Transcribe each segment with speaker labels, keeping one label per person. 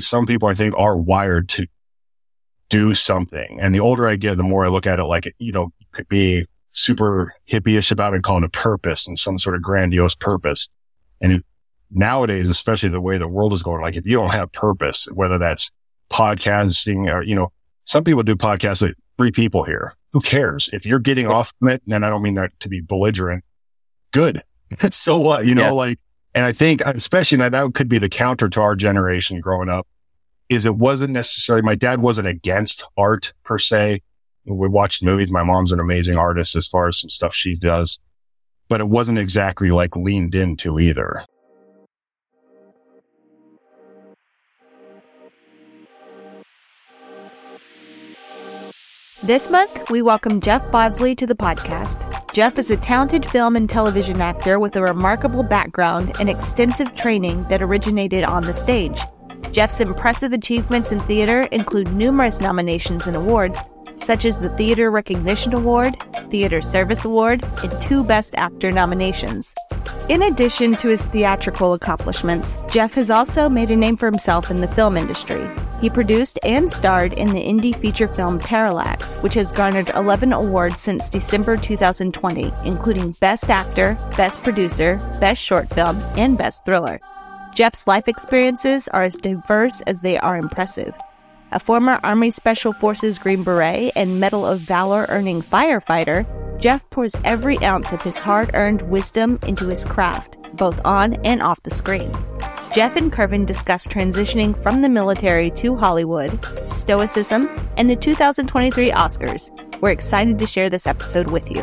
Speaker 1: Some people I think are wired to do something. And the older I get, the more I look at it like, you know, could be super hippie-ish about it and call it a purpose and some sort of grandiose purpose. And it, nowadays, especially the way the world is going, like if you don't have purpose, whether that's podcasting or, you know, some people do podcasts that three people here. Who cares? If you're getting off from it, and I don't mean that to be belligerent, good. so what? You know, yeah. like, and I think, especially now that could be the counter to our generation growing up is it wasn't necessarily, my dad wasn't against art per se. We watched movies. My mom's an amazing artist as far as some stuff she does, but it wasn't exactly like leaned into either.
Speaker 2: This month, we welcome Jeff Bosley to the podcast. Jeff is a talented film and television actor with a remarkable background and extensive training that originated on the stage. Jeff's impressive achievements in theater include numerous nominations and awards, such as the Theater Recognition Award, Theater Service Award, and two Best Actor nominations. In addition to his theatrical accomplishments, Jeff has also made a name for himself in the film industry. He produced and starred in the indie feature film Parallax, which has garnered 11 awards since December 2020, including Best Actor, Best Producer, Best Short Film, and Best Thriller. Jeff's life experiences are as diverse as they are impressive a former Army Special Forces Green Beret and Medal of Valor earning firefighter, Jeff pours every ounce of his hard earned wisdom into his craft, both on and off the screen. Jeff and Kervin discuss transitioning from the military to Hollywood, stoicism, and the 2023 Oscars. We're excited to share this episode with you.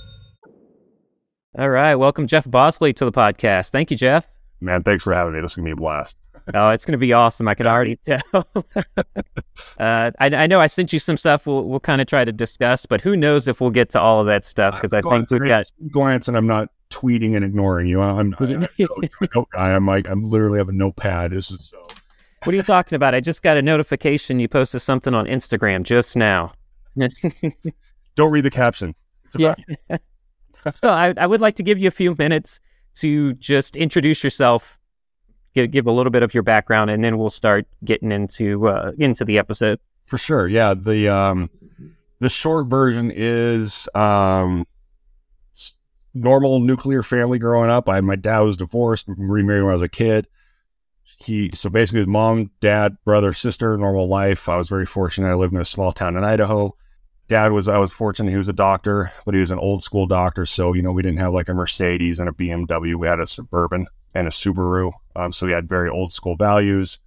Speaker 3: All right. Welcome, Jeff Bosley, to the podcast. Thank you, Jeff.
Speaker 1: Man, thanks for having me. This is going to be a blast.
Speaker 3: oh, it's going to be awesome. I can already tell. uh, I, I, know I sent you some stuff we'll, we'll kind of try to discuss, but who knows if we'll get to all of that stuff because I think we've got.
Speaker 1: Glance, and I'm not tweeting and ignoring you. I'm, I'm, I, am like, I'm literally have a notepad. This is so.
Speaker 3: What are you talking about? I just got a notification you posted something on Instagram just now.
Speaker 1: Don't read the caption.
Speaker 3: yeah so I, I would like to give you a few minutes to just introduce yourself, give, give a little bit of your background, and then we'll start getting into uh, into the episode.
Speaker 1: For sure, yeah. The um, the short version is um, normal nuclear family growing up. I my dad was divorced, remarried when I was a kid. He so basically his mom, dad, brother, sister, normal life. I was very fortunate. I lived in a small town in Idaho dad was I was fortunate he was a doctor, but he was an old school doctor. So you know we didn't have like a Mercedes and a BMW. We had a Suburban and a Subaru. Um, so we had very old school values.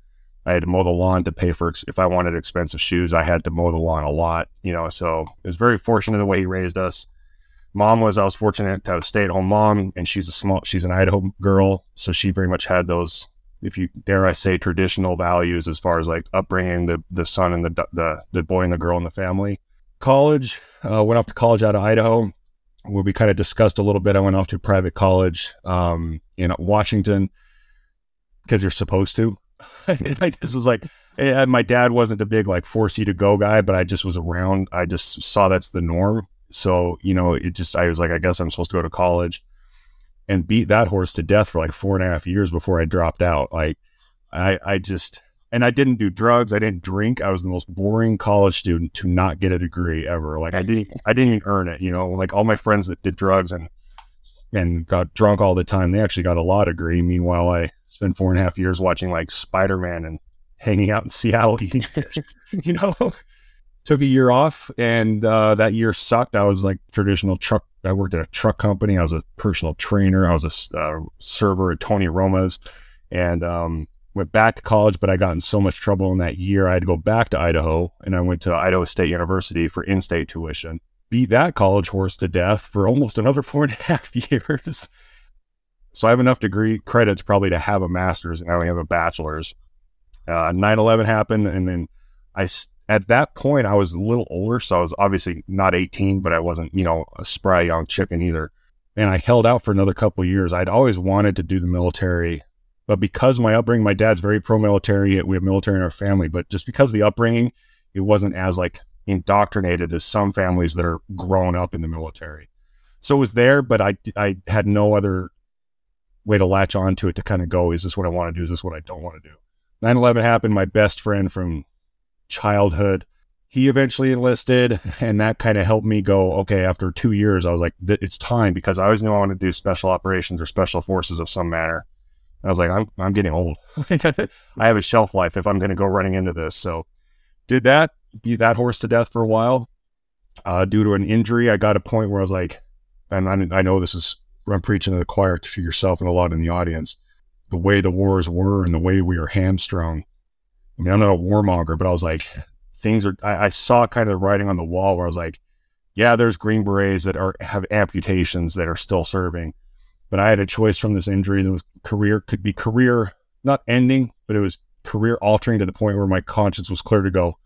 Speaker 1: I had to mow the lawn to pay for if I wanted expensive shoes. I had to mow the lawn a lot, you know. So it was very fortunate the way he raised us. Mom was I was fortunate to have a stay at home mom, and she's a small she's an Idaho girl, so she very much had those if you dare I say traditional values as far as like upbringing the the son and the the the boy and the girl in the family college. Uh, went off to college out of Idaho, where we kind of discussed a little bit. I went off to private college um, in Washington because you're supposed to. I just was like, eh, my dad wasn't a big like force you to go guy, but I just was around. I just saw that's the norm. So you know, it just I was like, I guess I'm supposed to go to college and beat that horse to death for like four and a half years before I dropped out. Like I, I just and I didn't do drugs. I didn't drink. I was the most boring college student to not get a degree ever. Like I didn't, I didn't even earn it. You know, like all my friends that did drugs and and got drunk all the time, they actually got a law degree. Meanwhile, I spent four and a half years watching like Spider Man and hanging out in Seattle eating fish. you know, took a year off, and uh, that year sucked. I was like traditional truck. I worked at a truck company. I was a personal trainer. I was a uh, server at Tony Roma's, and um, went back to college, but I got in so much trouble in that year. I had to go back to Idaho and I went to Idaho State University for in state tuition. Beat that college horse to death for almost another four and a half years. So I have enough degree credits probably to have a master's, and I only have a bachelor's. Uh, 9/11 happened, and then I at that point I was a little older, so I was obviously not 18, but I wasn't you know a spry young chicken either. And I held out for another couple years. I'd always wanted to do the military, but because my upbringing, my dad's very pro-military. We have military in our family, but just because the upbringing, it wasn't as like indoctrinated as some families that are grown up in the military. So it was there, but I I had no other way to latch on to it to kind of go, is this what I want to do? Is this what I don't want to do? 9 11 happened. My best friend from childhood, he eventually enlisted, and that kind of helped me go, okay, after two years, I was like, it's time because I always knew I wanted to do special operations or special forces of some manner. I was like, I'm, I'm getting old. I have a shelf life if I'm going to go running into this. So did that, beat that horse to death for a while. Uh, due to an injury, I got a point where I was like, and I, I know this is I'm preaching to the choir to yourself and a lot in the audience, the way the wars were and the way we are hamstrung. I mean, I'm not a warmonger, but I was like, things are, I, I saw kind of the writing on the wall where I was like, yeah, there's Green Berets that are, have amputations that are still serving. But I had a choice from this injury that was career, could be career, not ending, but it was career altering to the point where my conscience was clear to go,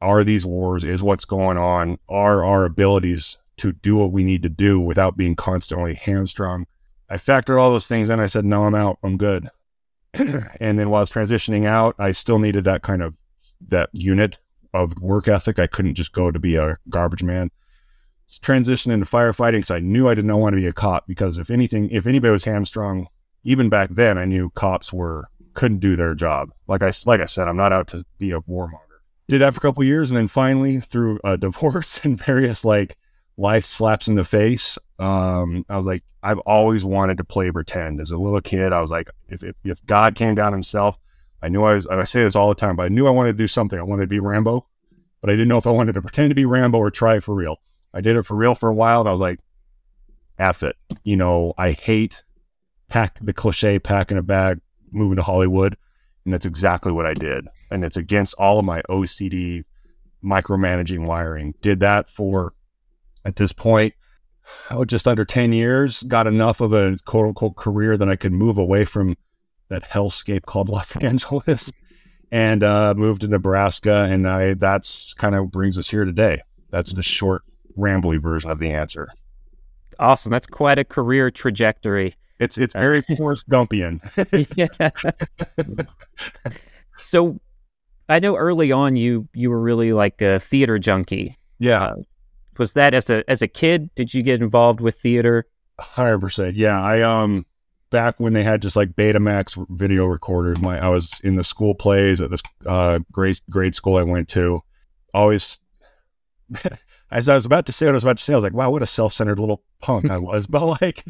Speaker 1: are these wars? Is what's going on? Are our abilities to do what we need to do without being constantly hamstrung. I factored all those things in. I said, no, I'm out. I'm good. and then while I was transitioning out, I still needed that kind of that unit of work ethic. I couldn't just go to be a garbage man. Transition into firefighting because I knew I did not want to be a cop because if anything, if anybody was hamstrung, even back then, I knew cops were couldn't do their job. Like I like I said, I'm not out to be a warmonger. Did that for a couple years, and then finally, through a divorce and various like life slaps in the face. Um, I was like, I've always wanted to play pretend. As a little kid, I was like, if, if, if God came down himself, I knew I was, I say this all the time, but I knew I wanted to do something. I wanted to be Rambo, but I didn't know if I wanted to pretend to be Rambo or try for real. I did it for real for a while and I was like, F it. You know, I hate pack the cliche, pack in a bag, moving to Hollywood. And that's exactly what I did. And it's against all of my OCD micromanaging wiring. Did that for at this point, oh, just under 10 years, got enough of a quote unquote career that I could move away from that hellscape called Los Angeles and uh, moved to Nebraska. And I, that's kind of brings us here today. That's the short, rambly version of the answer.
Speaker 3: Awesome. That's quite a career trajectory.
Speaker 1: It's it's very Forrest Gumpian.
Speaker 3: so I know early on you you were really like a theater junkie.
Speaker 1: Yeah. Uh,
Speaker 3: was that as a as a kid? Did you get involved with theater?
Speaker 1: Hundred percent. Yeah, I um back when they had just like Betamax video recorders. My I was in the school plays at this uh, grade grade school I went to. Always, as I was about to say what I was about to say, I was like, "Wow, what a self centered little punk I was." but like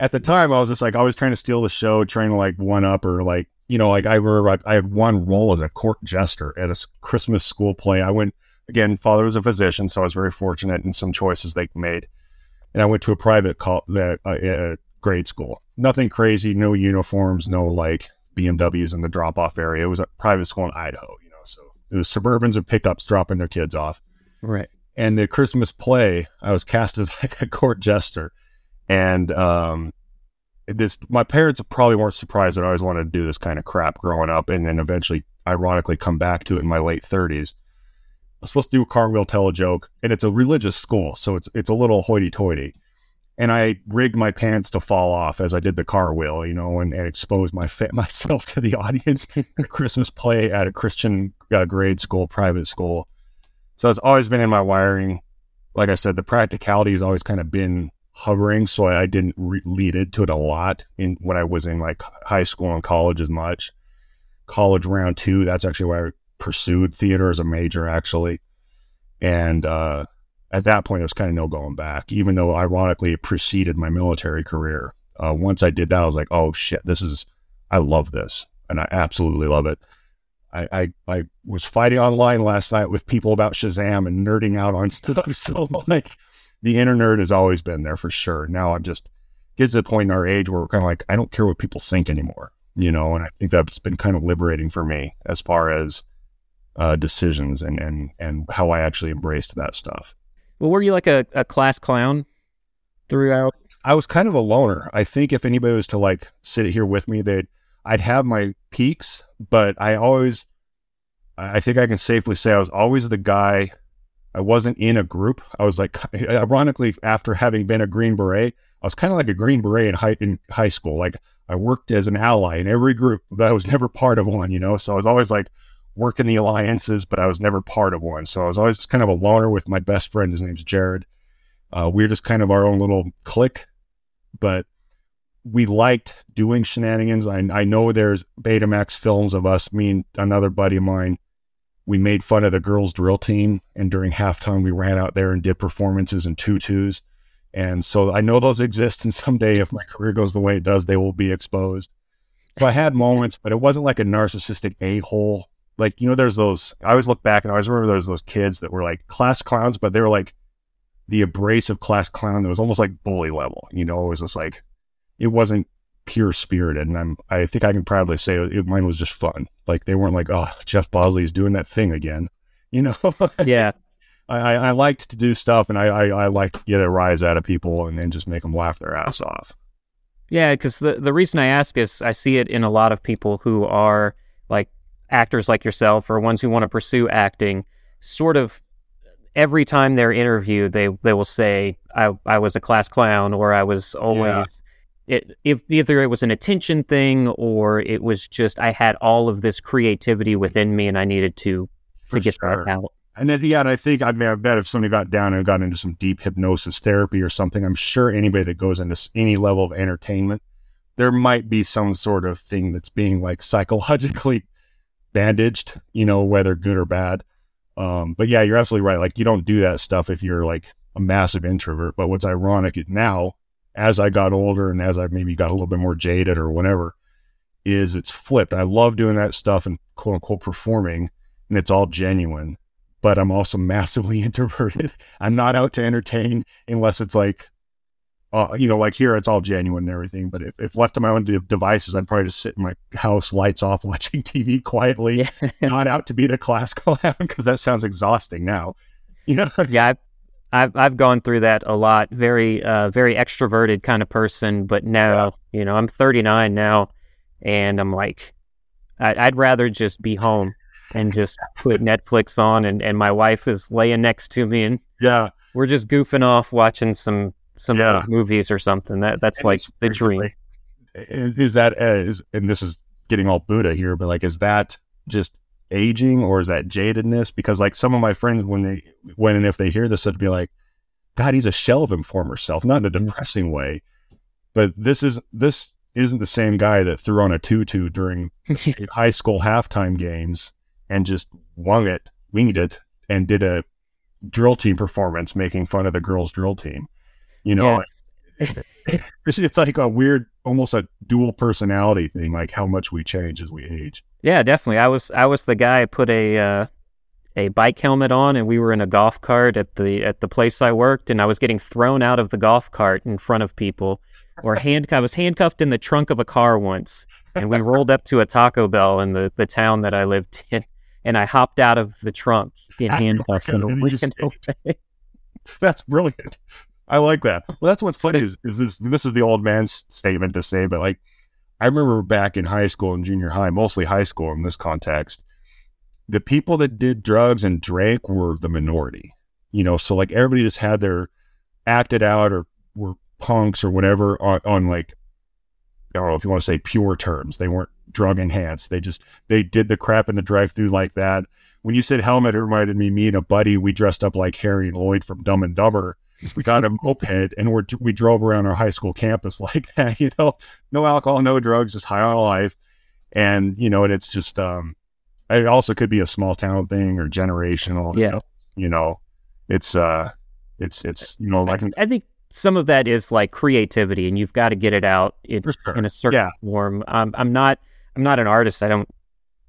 Speaker 1: at the time, I was just like always trying to steal the show, trying to like one up or like you know like I remember I, I had one role as a court jester at a Christmas school play. I went again, father was a physician, so I was very fortunate in some choices they made. And I went to a private call that uh, uh, grade school. Nothing crazy, no uniforms, no like BMWs in the drop off area. It was a private school in Idaho, you know. So it was Suburbans and pickups dropping their kids off.
Speaker 3: Right.
Speaker 1: And the Christmas play, I was cast as like a court jester, and um, this my parents probably weren't surprised that I always wanted to do this kind of crap growing up, and then eventually, ironically, come back to it in my late thirties I'm supposed to do a cartwheel, tell a joke, and it's a religious school, so it's it's a little hoity-toity. And I rigged my pants to fall off as I did the cartwheel, you know, and, and exposed my myself to the audience. Christmas play at a Christian uh, grade school, private school. So it's always been in my wiring. Like I said, the practicality has always kind of been hovering, so I, didn't re- lead into it a lot in when I was in like high school and college as much. College round two, that's actually why I pursued theater as a major actually. And uh, at that point, there was kind of no going back, even though ironically it preceded my military career. Uh, once I did that, I was like, oh shit, this is, I love this. And I absolutely love it. I, I, I was fighting online last night with people about Shazam and nerding out on stuff. So like the inner nerd has always been there for sure. Now I'm just get to the point in our age where we're kind of like, I don't care what people think anymore, you know, and I think that's been kind of liberating for me as far as uh, decisions and, and, and how I actually embraced that stuff.
Speaker 3: Well, were you like a, a class clown throughout?
Speaker 1: I was kind of a loner. I think if anybody was to like sit here with me, they'd I'd have my peaks, but I always I think I can safely say I was always the guy. I wasn't in a group. I was like, ironically, after having been a Green Beret, I was kind of like a Green Beret in high in high school. Like I worked as an ally in every group, but I was never part of one. You know, so I was always like working the alliances, but I was never part of one. So I was always just kind of a loner with my best friend. His name's Jared. Uh, we are just kind of our own little clique, but we liked doing shenanigans. I, I know there's Betamax films of us, me and another buddy of mine. We made fun of the girls' drill team, and during halftime, we ran out there and did performances in tutus. And so I know those exist, and someday, if my career goes the way it does, they will be exposed. So I had moments, but it wasn't like a narcissistic a hole. Like, you know, there's those, I always look back and I always remember there's those kids that were like class clowns, but they were like the abrasive class clown that was almost like bully level. You know, it was just like, it wasn't pure spirited. And I'm, I think I can proudly say it, mine was just fun. Like they weren't like, oh, Jeff Bosley is doing that thing again. You know?
Speaker 3: yeah.
Speaker 1: I, I liked to do stuff and I, I, I liked to get a rise out of people and then just make them laugh their ass off.
Speaker 3: Yeah, because the, the reason I ask is I see it in a lot of people who are like actors like yourself or ones who want to pursue acting, sort of every time they're interviewed, they they will say, "I I was a class clown," or "I was always." Yeah. It, if either it was an attention thing or it was just I had all of this creativity within me and I needed to
Speaker 1: For
Speaker 3: to get
Speaker 1: sure.
Speaker 3: that out.
Speaker 1: And then, yeah, and I think I mean I bet if somebody got down and got into some deep hypnosis therapy or something, I'm sure anybody that goes into any level of entertainment, there might be some sort of thing that's being like psychologically bandaged, you know, whether good or bad. Um, but yeah, you're absolutely right. Like you don't do that stuff if you're like a massive introvert. But what's ironic is now, as I got older and as I maybe got a little bit more jaded or whatever, is it's flipped. I love doing that stuff and quote unquote performing, and it's all genuine. But I'm also massively introverted. I'm not out to entertain unless it's like uh, you know, like here, it's all genuine and everything. But if, if left to my own de- devices, I'd probably just sit in my house, lights off, watching TV quietly,
Speaker 3: Yeah.
Speaker 1: not out to be the class clown because that sounds exhausting now. You know,
Speaker 3: yeah, I've, I've I've gone through that a lot. Very uh, very extroverted kind of person, but now you know I'm 39 now, and I'm like, I, I'd rather just be home and just put Netflix on, and and my wife is laying next to me, and
Speaker 1: yeah.
Speaker 3: we're just goofing off watching some some
Speaker 1: Yeah.
Speaker 3: movies or something. That that's
Speaker 1: And
Speaker 3: like the dream.
Speaker 1: Is, is that uh, is and this is getting all Buddha here, but like, is that just aging or is that jadedness? Because like some of my friends, when they when and if they hear this, would be like, God, he's a shell of his former self, not in a depressing way, but this is this isn't the same guy that threw on a tutu during high school halftime games and just wung it, winged it, and did a drill team performance making fun of the girls' drill team. You know,
Speaker 3: Yes.
Speaker 1: it's, it's like a weird, almost a dual personality thing, like how much we change as we age.
Speaker 3: Yeah, definitely. I was I was the guy who put a uh, a bike helmet on, and we were in a golf cart at the at the place I worked, and I was getting thrown out of the golf cart in front of people, or handcuffed. I was handcuffed in the trunk of a car once, and we rolled up to a Taco Bell in the the town that I lived in, and I hopped out of the trunk in handcuffs and
Speaker 1: And you just
Speaker 3: away.
Speaker 1: That's brilliant. I like that. Well, that's what's funny is, is this. This is the old man's statement to say, but like, I remember back in high school and junior high, mostly high school in this context, the people that did drugs and drank were the minority. You know, so like everybody just had their acted out or were punks or whatever on, on like I don't know if you want to say pure terms. They weren't drug enhanced. They just they did the crap in the drive through like that. When you said helmet, it reminded me me and a buddy. We dressed up like Harry and Lloyd from Dumb and Dumber. We got a moped and we're, we drove around our high school campus like that. You know, no alcohol, no drugs, just high on life. And you know, and it's just um, it also could be a small town thing or generational. you
Speaker 3: Yeah.
Speaker 1: know? you know, it's uh, it's it's you know like
Speaker 3: I think some of that is like creativity, and you've got to get it out in,
Speaker 1: sure.
Speaker 3: in a certain
Speaker 1: Yeah.
Speaker 3: form. Um, I'm not. I'm not an artist. I don't.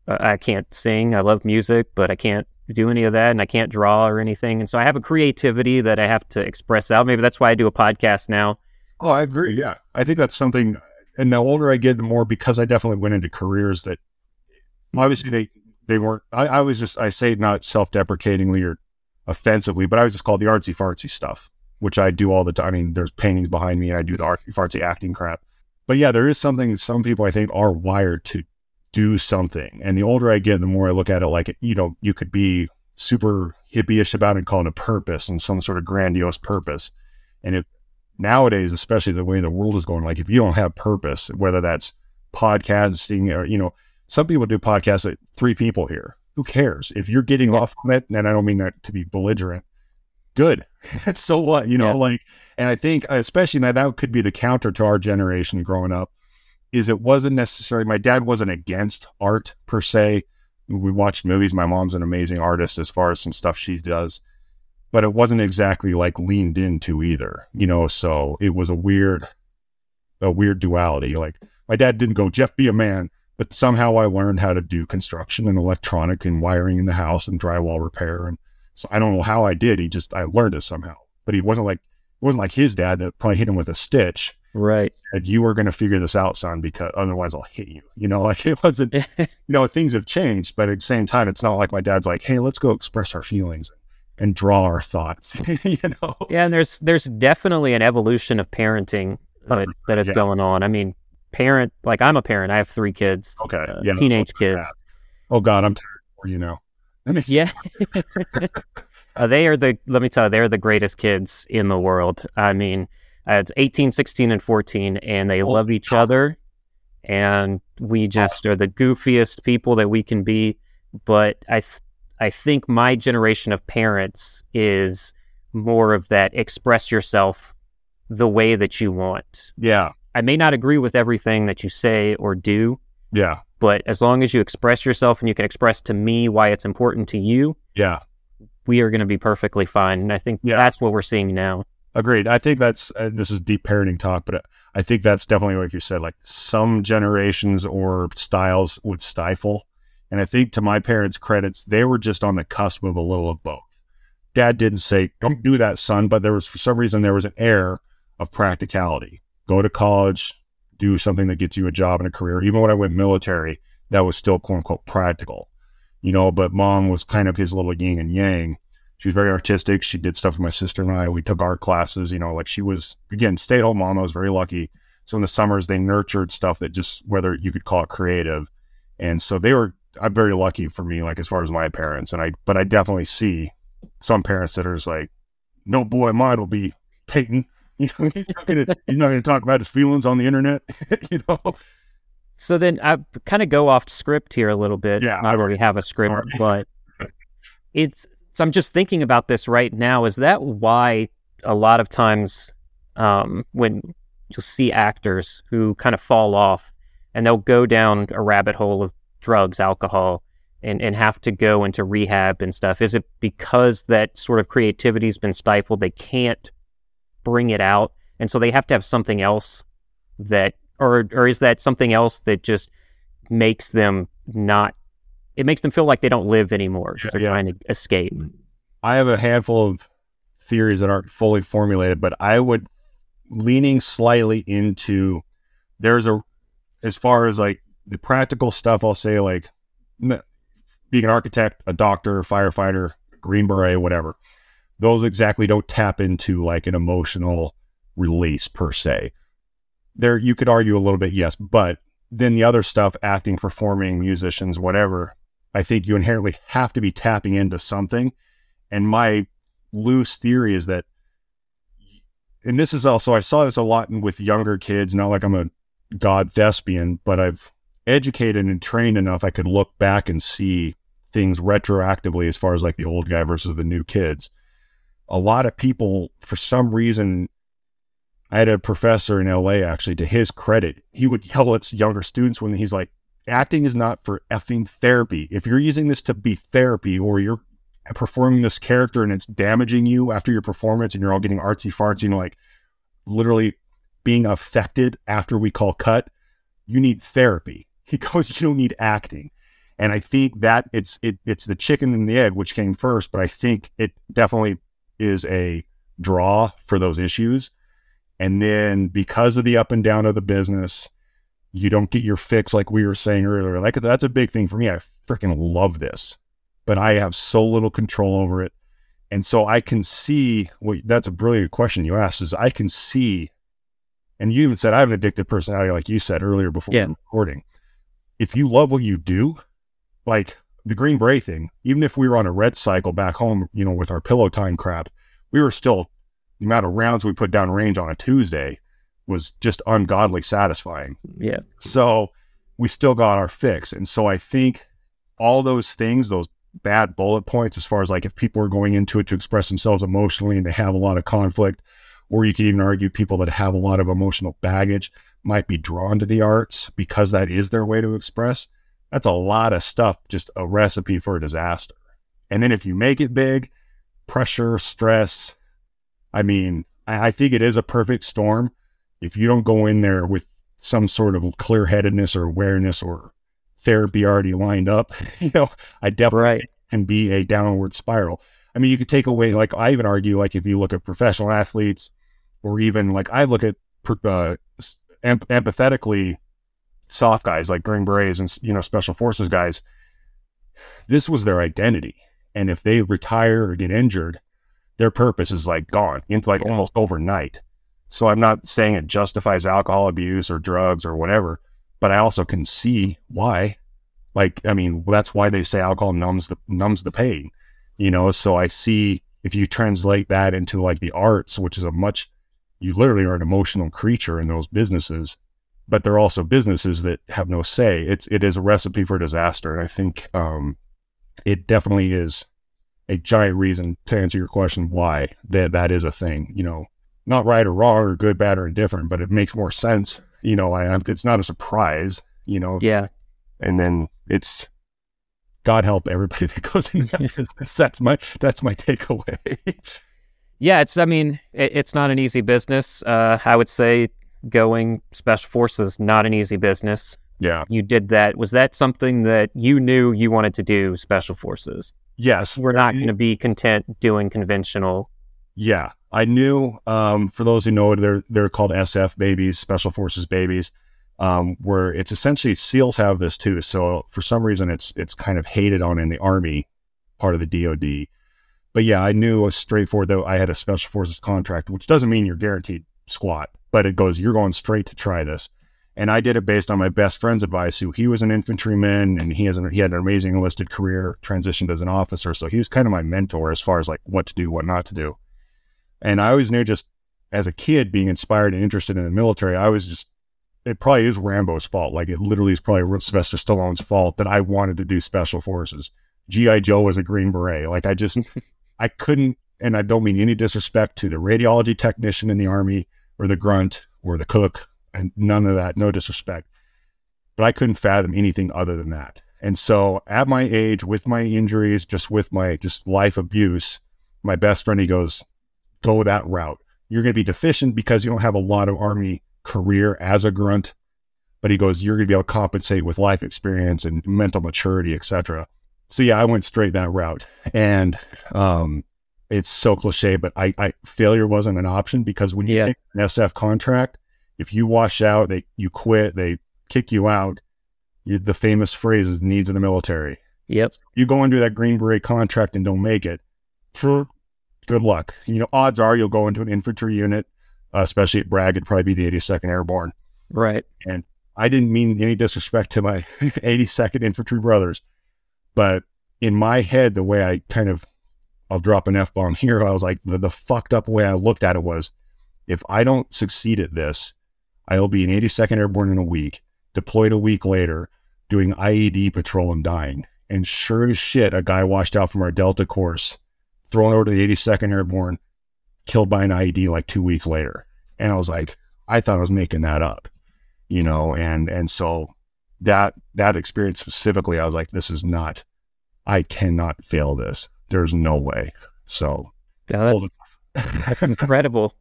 Speaker 3: I can't sing. I love music, but I can't do any of that, and I can't draw or anything. And so I have a creativity that I have to express out. Maybe that's why I do a podcast now.
Speaker 1: Oh, I agree. Yeah. I think that's something. And the older I get, the more because I definitely went into careers that obviously they, they weren't, I, I was just, I say not self deprecatingly or offensively, but I was just called the artsy fartsy stuff. which I do all the time. I mean, there's paintings behind me and I do the artsy fartsy acting crap. But yeah, there is something some people I think are wired to do something. And the older I get, the more I look at it like, you know, you could be super hippie-ish about it and call it a purpose and some sort of grandiose purpose. And if nowadays, especially the way the world is going, like if you don't have purpose, whether that's podcasting or, you know, some people do podcasts at three people here. Who cares? If you're getting off on it, and I don't mean that to be belligerent, good. so what? You know, yeah. like, and I think, especially now, that could be the counter to our generation growing up, is it wasn't necessarily, my dad wasn't against art per se. We watched movies. My mom's an amazing artist as far as some stuff she does, but it wasn't exactly like leaned into either, you know, so it was a weird, a weird duality. Like, my dad didn't go, Jeff, be a man. But somehow I learned how to do construction and electronic and wiring in the house and drywall repair and so I don't know how I did. He just I learned it somehow. But he wasn't like it wasn't like his dad that probably hit him with a stitch.
Speaker 3: Right.
Speaker 1: Said, you are going to figure this out, son, because otherwise I'll hit you. You know, like it wasn't. you know, things have changed, but at the same time, it's not like my dad's like, "Hey, let's go express our feelings and draw our thoughts." you know.
Speaker 3: Yeah, and there's there's definitely an evolution of parenting that, that is yeah. going on. I mean, parent like I'm a parent. I have three kids.
Speaker 1: Okay.
Speaker 3: Uh, yeah, teenage kids.
Speaker 1: Oh God, I'm tired for you know.
Speaker 3: yeah. uh, they are the, let me tell you, they're the greatest kids in the world. I mean, Uh, it's 18, 16, and 14, and they oh, love each other. And we just are the goofiest people that we can be. But I, th- I think my generation of parents is more of that express yourself the way that you want.
Speaker 1: Yeah.
Speaker 3: I may not agree with everything that you say or do.
Speaker 1: Yeah.
Speaker 3: But as long as you express yourself and you can express to me why it's important to you,
Speaker 1: yeah,
Speaker 3: we are going to be perfectly fine. And I think yeah. that's what we're seeing now.
Speaker 1: Agreed. I think that's uh, this is deep parenting talk, but I think that's definitely like you said. Like some generations or styles would stifle, and I think to my parents' credits, they were just on the cusp of a little of both. Dad didn't say, "Don't do that, son," but there was for some reason there was an air of practicality. Go to college, do something that gets you a job and a career. Even when I went military, that was still quote unquote practical, you know. But mom was kind of his little yin and yang. She was very artistic. She did stuff with my sister and I. We took art classes, you know, like she was, again, stay at home mom. I was very lucky. So in the summers, they nurtured stuff that just, whether you could call it creative. And so they were, I'm very lucky for me, like as far as my parents. And I, but I definitely see some parents that are just like, no boy, mine will be Peyton you know, he's not gonna he's not gonna talk about his feelings on the internet. you know.
Speaker 3: So then I kind of go off script here a little bit.
Speaker 1: Yeah,
Speaker 3: I already have a script, right. but it's. So I'm just thinking about this right now. Is that why a lot of times um, when you'll see actors who kind of fall off and they'll go down a rabbit hole of drugs, alcohol, and, and have to go into rehab and stuff? Is it because that sort of creativity's been stifled? They can't bring it out, and so they have to have something else that, or or is that something else that just makes them not? It makes them feel like they don't live anymore because they're yeah. trying to escape. Mm-hmm.
Speaker 1: I have a handful of theories that aren't fully formulated, but I would leaning slightly into there's a as far as like the practical stuff. I'll say like being an architect, a doctor, firefighter, green beret, whatever those exactly don't tap into like an emotional release per se. There, you could argue a little bit, yes, but then the other stuff, acting, performing, musicians, whatever, I think you inherently have to be tapping into something. And my loose theory is that, and this is also, I saw this a lot with younger kids, not like I'm a god thespian, but I've educated and trained enough I could look back and see things retroactively as far as like the old guy versus the new kids a lot of people, for some reason, I had a professor in LA actually, to his credit, he would yell at younger students when he's like, acting is not for effing therapy. If you're using this to be therapy or you're performing this character and it's damaging you after your performance and you're all getting artsy fartsy and like literally being affected after we call cut, you need therapy. He goes, you don't need acting. And I think that it's it it's the chicken and the egg which came first, but I think it definitely is a draw for those issues. And then because of the up and down of the business, you don't get your fix like we were saying earlier. Like that's a big thing for me. I freaking love this, but I have so little control over it. And so I can see what that's a brilliant question you asked is I can see, and you even said I have an addictive personality, like you said earlier before
Speaker 3: Yeah.
Speaker 1: recording. If you love what you do, like the Green Beret thing, even if we were on a red cycle back home, you know, with our pillow time crap, we were still the amount of rounds we put down range on a Tuesday was just ungodly satisfying.
Speaker 3: Yeah.
Speaker 1: So we still got our fix. And so I think all those things, those bad bullet points, as far as like if people are going into it to express themselves emotionally and they have a lot of conflict, or you could even argue people that have a lot of emotional baggage might be drawn to the arts because that is their way to express. That's a lot of stuff, just a recipe for a disaster. And then if you make it big, pressure, stress, I mean, I, I think it is a perfect storm. If you don't go in there with some sort of clear headedness or awareness or therapy already lined up, you know, I definitely
Speaker 3: Right.
Speaker 1: can be a downward spiral. I mean, you could take away, like, I even argue, like, if you look at professional athletes or even like I look at uh, em- empathetically soft guys like Green Berets and, you know, special forces guys, this was their identity. And if they retire or get injured, their purpose is like gone into like almost overnight. So I'm not saying it justifies alcohol abuse or drugs or whatever, but I also can see why. Like, I mean, that's why they say alcohol numbs the numbs the pain, you know. So I see if you translate that into like the arts, which is a much, you literally are an emotional creature in those businesses, but they're also businesses that have no say. It's it is a recipe for disaster, and I think um, it definitely is a giant reason to answer your question why that that is a thing. You know, not right or wrong or good, bad or indifferent, but it makes more sense. You know, I it's not a surprise. You know,
Speaker 3: Yeah.
Speaker 1: and then it's God help everybody that goes in that business. That's my that's my takeaway.
Speaker 3: Yeah, it's. I mean, it, it's not an easy business. Uh, I would say going special forces not an easy business.
Speaker 1: yeah.
Speaker 3: You did that. Was that something that you knew you wanted to do? Special forces.
Speaker 1: Yes.
Speaker 3: We're not going to be content doing conventional.
Speaker 1: Yeah, I knew. Um, for those who know it, they're they're called SF babies, Special Forces babies. Um, where it's essentially SEALs have this too. So for some reason, it's it's kind of hated on in the Army, part of the DoD. But yeah, I knew was straightforward though. I had a Special Forces contract, which doesn't mean you're guaranteed squat, but it goes you're going straight to try this. And I did it based on my best friend's advice. Who he was an infantryman, and he has an, he had an amazing enlisted career, transitioned as an officer. So he was kind of my mentor as far as like what to do, what not to do. And I always knew just as a kid being inspired and interested in the military, I was just, it probably is Rambo's fault. Like it literally is probably Sylvester Stallone's fault that I wanted to do special forces. G.I. Joe was a Green Beret. Like I just, I couldn't, and I don't mean any disrespect to the radiology technician in the Army or the grunt or the cook and none of that, no disrespect. But I couldn't fathom anything other than that. And so at my age, with my injuries, just with my just life abuse, my best friend, he goes, go that route. You're going to be deficient because you don't have a lot of army career as a grunt. But he goes, you're going to be able to compensate with life experience and mental maturity, etc. So yeah, I went straight that route. And um, it's so cliche, but I, I failure wasn't an option because when you
Speaker 3: Yeah.
Speaker 1: take an SF contract, if you wash out, they you quit, they kick you out. You, the famous phrase is needs of the military
Speaker 3: Yep.
Speaker 1: you go into that Green Beret contract and don't make it, phew, good luck. You know, odds are you'll go into an infantry unit, uh, especially at Bragg, it'd probably be the 82nd Airborne.
Speaker 3: Right.
Speaker 1: And I didn't mean any disrespect to my 82nd Infantry brothers, but in my head, the way I kind of, I'll drop an F bomb here. I was like, the, the fucked up way I looked at it was if I don't succeed at this, I'll be an 82nd Airborne in a week, deployed a week later, doing IED patrol and dying. And sure as shit, a guy washed out from our Delta course, thrown over to the 82nd Airborne, killed by an IED like two weeks later. And I was like, I thought I was making that up, you know, and and so that that experience specifically, I was like, this is not, I cannot fail this. There's no way. So
Speaker 3: Yeah, that's, that's incredible.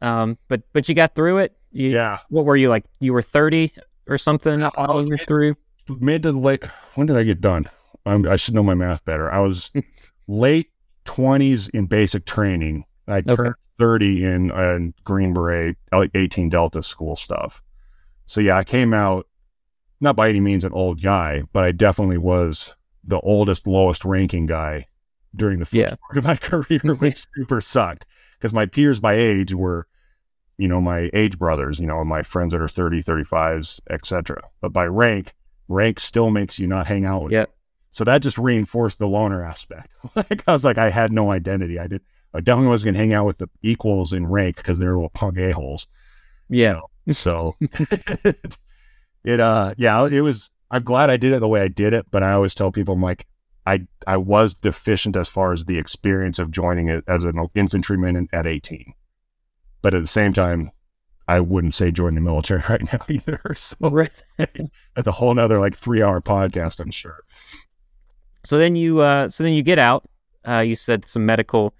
Speaker 3: Um, but but you got through it. You,
Speaker 1: yeah,
Speaker 3: What were you like? You were thirty or something all the way through.
Speaker 1: mid to late. When did I get done? I'm, I should know my math better. I was late twenties in basic training. I
Speaker 3: Okay.
Speaker 1: turned thirty in, in Green Beret, eighteen Delta school stuff. So yeah, I came out not by any means an old guy, but I definitely was the oldest, lowest ranking guy during the first
Speaker 3: Yeah.
Speaker 1: part of my career, which super sucked because my peers by age were, you know, my age brothers, you know, my friends that are 30, 35s, etc. But by rank, rank still makes you not hang out with.
Speaker 3: Yeah.
Speaker 1: So that just reinforced the loner aspect. like I was like, I had no identity. I did. I definitely wasn't going to hang out with the equals in rank because they're little punk a holes.
Speaker 3: Yeah.
Speaker 1: So it uh yeah, it was I'm glad I did it the way I did it, but I always tell people I'm like I I was deficient as far as the experience of joining it as an infantryman at 18. But at the same time, I wouldn't say join the military right now either. So
Speaker 3: Right.
Speaker 1: that's a whole nother like three hour podcast, I'm sure.
Speaker 3: So then you uh so then you get out. Uh you said some medical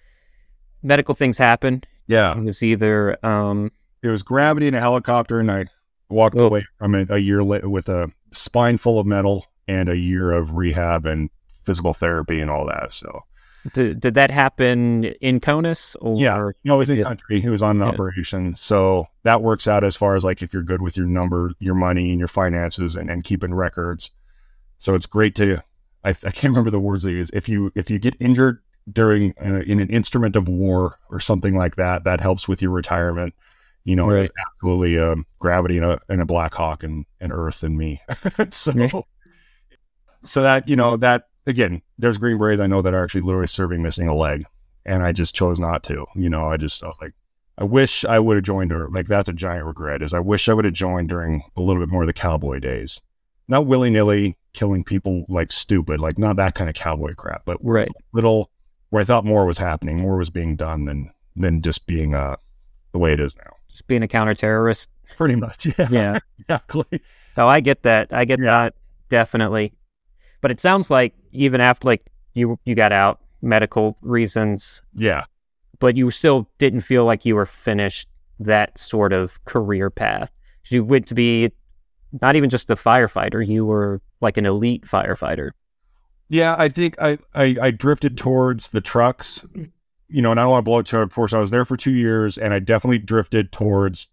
Speaker 3: medical things happen.
Speaker 1: Yeah.
Speaker 3: It was either um
Speaker 1: It was gravity in a helicopter, and I walked
Speaker 3: Oh.
Speaker 1: away from it a year later with a spine full of metal and a year of rehab and physical therapy and all that. So
Speaker 3: did, did that happen in Conus or
Speaker 1: Yeah. no, it was in
Speaker 3: Yeah.
Speaker 1: country. It was on an
Speaker 3: Yeah.
Speaker 1: operation. So that works out as far as like if you're good with your number, your money, and your finances, and, and keeping records. So it's great to. I, I can't remember the words they use. If you if you get injured during uh, in an instrument of war or something like that, that helps with your retirement. You know,
Speaker 3: Right.
Speaker 1: absolutely um, gravity and a, and a Black Hawk and, and Earth and me. so, so that you know that again, there's Green Berets I know that are actually literally serving missing a leg, and I just chose not to. You know, I just I was like, I wish I would have joined her. Like that's a giant regret. Is I wish I would have joined during a little bit more of the cowboy days, not willy nilly killing people like stupid, like not that kind of cowboy crap, but
Speaker 3: right.
Speaker 1: little where I thought more was happening, more was being done than than just being uh the way it is now.
Speaker 3: Just being a counterterrorist.
Speaker 1: Pretty much, yeah,
Speaker 3: Yeah.
Speaker 1: exactly.
Speaker 3: Oh, I get that. I get
Speaker 1: Yeah.
Speaker 3: that definitely. But it sounds like even after like you you got out medical reasons,
Speaker 1: Yeah,
Speaker 3: but you still didn't feel like you were finished that sort of career path. You went to be not even just a firefighter, you were like an elite firefighter.
Speaker 1: Yeah, I think I, I, I drifted towards the trucks, you know, and I don't want to blow it. Of course, I was there for two years, and I definitely drifted towards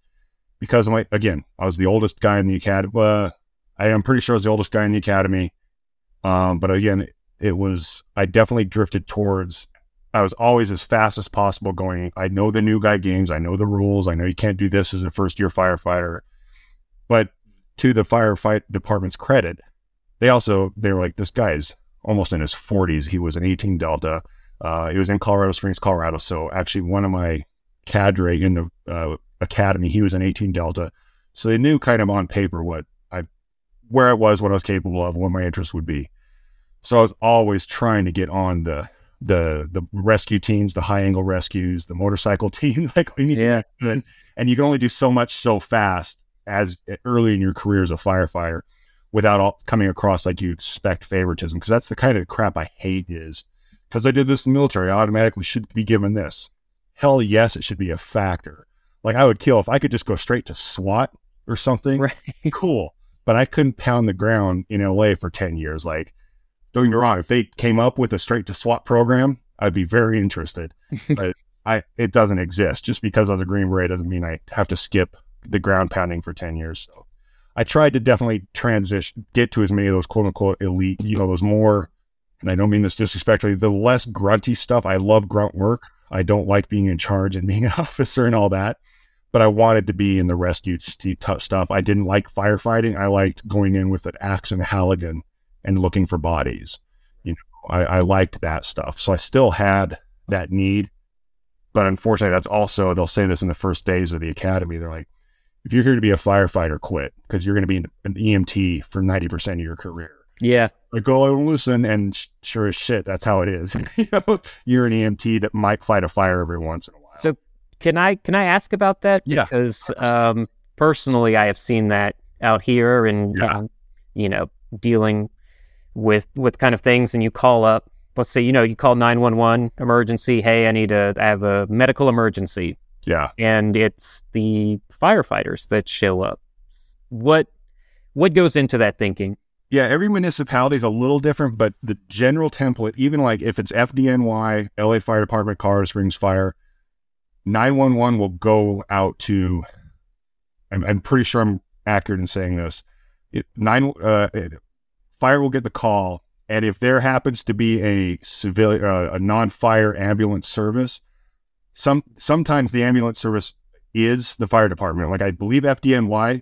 Speaker 1: because of my again, I was the oldest guy in the academy. Uh, I am pretty sure I was the oldest guy in the academy. Um, but again, it was I definitely drifted towards. I was always as fast as possible going. I know the new guy games. I know the rules. I know you can't do this as a first year firefighter. But to the firefight department's credit, they also they were like this guy's almost in his 40s. He was an 18 Delta. Uh, he was in Colorado Springs, Colorado. So actually, one of my cadre in the uh, academy, he was an 18 Delta. So they knew kind of on paper what I, where I was, what I was capable of, what my interest would be. So I was always trying to get on the the the rescue teams, the high angle rescues, the motorcycle team. like we need
Speaker 3: Yeah.
Speaker 1: and you can only do so much so fast as early in your career as a firefighter without all, coming across like you expect favoritism because that's the kind of crap I hate is because I did this in the military, I automatically should be given this. Hell yes, it should be a factor. Like I would kill if I could just go straight to SWAT or something.
Speaker 3: Right.
Speaker 1: Cool. But I couldn't pound the ground in LA for 10 years. Like, don't get me wrong, if they came up with a straight to SWAT program, I'd be very interested. but I it doesn't exist. Just because I was a Green Beret doesn't mean I have to skip the ground pounding for 10 years. So I tried to definitely transition, get to as many of those quote unquote elite, you know, those more, and I don't mean this disrespectfully, the less grunty stuff. I love grunt work. I don't like being in charge and being an officer and all that, but I wanted to be in the rescue st- stuff. I didn't like firefighting. I liked going in with an axe and a halligan and looking for bodies. You know, I, I liked that stuff. So I still had that need. But unfortunately, that's also, they'll say this in the first days of the academy. They're like, if you're here to be a firefighter, quit because you're going to be an EMT for 90% of your career.
Speaker 3: Yeah.
Speaker 1: Like, go and listen. And sh- sure as shit, that's how it is. you know, you're an EMT that might fight a fire every once in a while.
Speaker 3: So can I can I ask about that?
Speaker 1: Yeah.
Speaker 3: Because um, personally, I have seen that out here, and
Speaker 1: Yeah.
Speaker 3: um, you know, dealing with with kind of things, and you call up. Let's say you know you call nine one one emergency. Hey, I need to I have a medical emergency,
Speaker 1: yeah.
Speaker 3: and it's the firefighters that show up. What what goes into that thinking?
Speaker 1: Yeah, every municipality is a little different, but the general template, even like if it's FDNY, LA Fire Department, Colorado Springs Fire, 911 will go out to, I'm, I'm pretty sure I'm accurate in saying this. It, nine, uh, it- fire will get the call And if there happens to be a civilian, uh, a non-fire ambulance service, some sometimes the ambulance service is the fire department. Like I believe FDNY,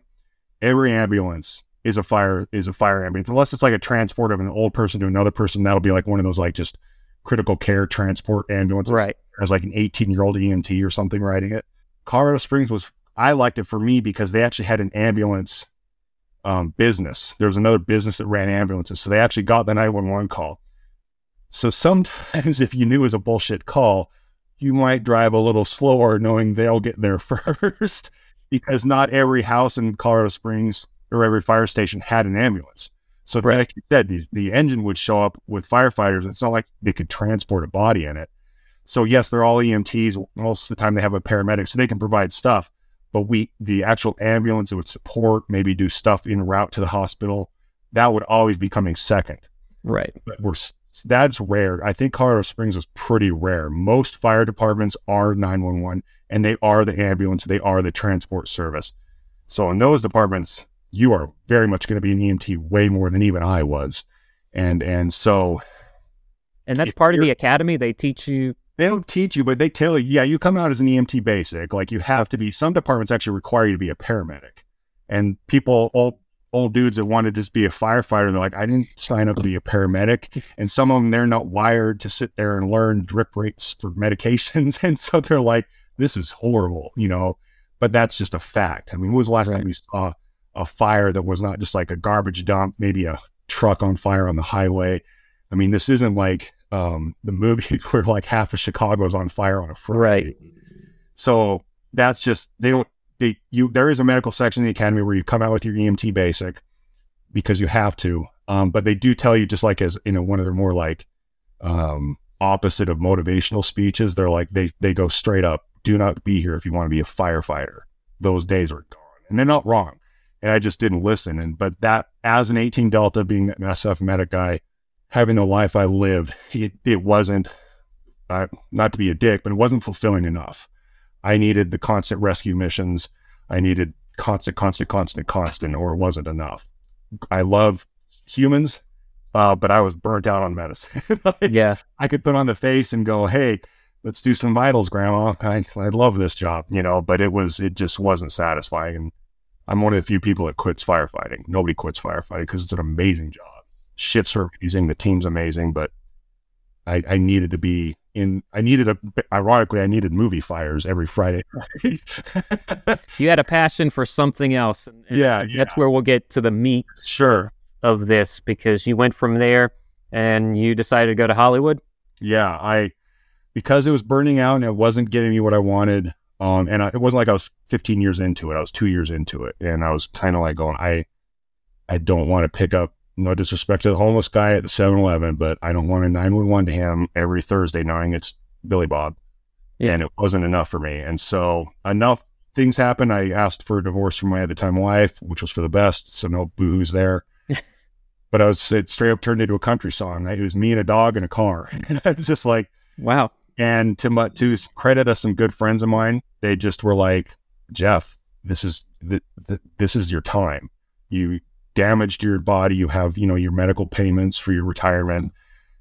Speaker 1: every ambulance is a fire is a fire ambulance, unless it's like a transport of an old person to another person. That'll be like one of those like just critical care transport ambulances.
Speaker 3: Right.
Speaker 1: As like an 18 year old EMT or something riding it. Colorado Springs was I liked it for me because they actually had an ambulance um, business. There was another business that ran ambulances, so they actually got the 911 call. So sometimes, if you knew it was a bullshit call, you might drive a little slower, knowing they'll get there first, because not every house in Colorado Springs or every fire station had an ambulance. So,
Speaker 3: Right.
Speaker 1: like you said, the, the engine would show up with firefighters. It's not like they could transport a body in it. So, yes, they're all EMTs. Most of the time, they have a paramedic, so they can provide stuff. But we, the actual ambulance that would support, maybe do stuff in route to the hospital, that would always be coming second.
Speaker 3: Right.
Speaker 1: But we're that's rare. I think Colorado Springs is pretty rare. Most fire departments are 911 and they are the ambulance, they are the transport service. So in those departments, you are very much going to be an EMT way more than even I was. And and so
Speaker 3: And that's part of the academy. They teach you.
Speaker 1: they don't teach you, but they tell you, yeah, you come out as an EMT basic. Like you have to be. Some departments actually require you to be a paramedic, and people, old old dudes that want to just be a firefighter, they're like, I didn't sign up to be a paramedic. And some of them, they're not wired to sit there and learn drip rates for medications, and so they're like, this is horrible, you know. But that's just a fact. I mean, when was the last
Speaker 3: Right.
Speaker 1: time you saw a fire that was not just like a garbage dump, maybe a truck on fire on the highway? I mean, this isn't like um, the movies where like half of Chicago's on fire on a Friday.
Speaker 3: Right.
Speaker 1: So that's just they don't they you there is a medical section in the academy where you come out with your EMT basic because you have to. Um, but they do tell you just like as you know one of their more like um opposite of motivational speeches, they're like they they go straight up, do not be here if you want to be a firefighter. Those days are gone. And they're not wrong. And I just didn't listen. And but that as an 18 Delta being that SF medic guy, having the life I lived, it, it wasn't, not to be a dick, but it wasn't fulfilling enough. I needed the constant rescue missions. I needed constant, constant, constant, constant, or it wasn't enough. I love humans, uh, but I was burnt out on medicine. Like,
Speaker 3: Yeah.
Speaker 1: I could put on the face and go, "Hey, let's do some vitals, Grandma. I I love this job," you know. But it was it just wasn't satisfying, and I'm one of the few people that quits firefighting. Nobody quits firefighting because it's an amazing job. Shifts are amazing, the team's amazing, but I I needed to be in. I needed a. Ironically, I needed movie fires every Friday.
Speaker 3: You had a passion for something else. And, and
Speaker 1: Yeah,
Speaker 3: That's where we'll get to the meat
Speaker 1: sure.
Speaker 3: of this because you went from there and you decided to go to Hollywood.
Speaker 1: yeah i because it was burning out and it wasn't getting me what i wanted um and I, it wasn't like i was 15 years into it i was two years into it and i was kind of like going i i don't want to pick up no disrespect to the homeless guy at the 7-eleven but i don't want a 911 to him every thursday knowing it's billy bob
Speaker 3: Yeah.
Speaker 1: and it wasn't enough for me and so enough things happened i asked for a divorce from my at the time wife which was for the best so no boohoo's there but i was it straight up turned into a country song it was me and a dog in a car and i was just like
Speaker 3: Wow.
Speaker 1: and to my, to credit us some good friends of mine, they just were like, Jeff, this is the, the, this is your time. You damaged your body. You have you know your medical payments for your retirement,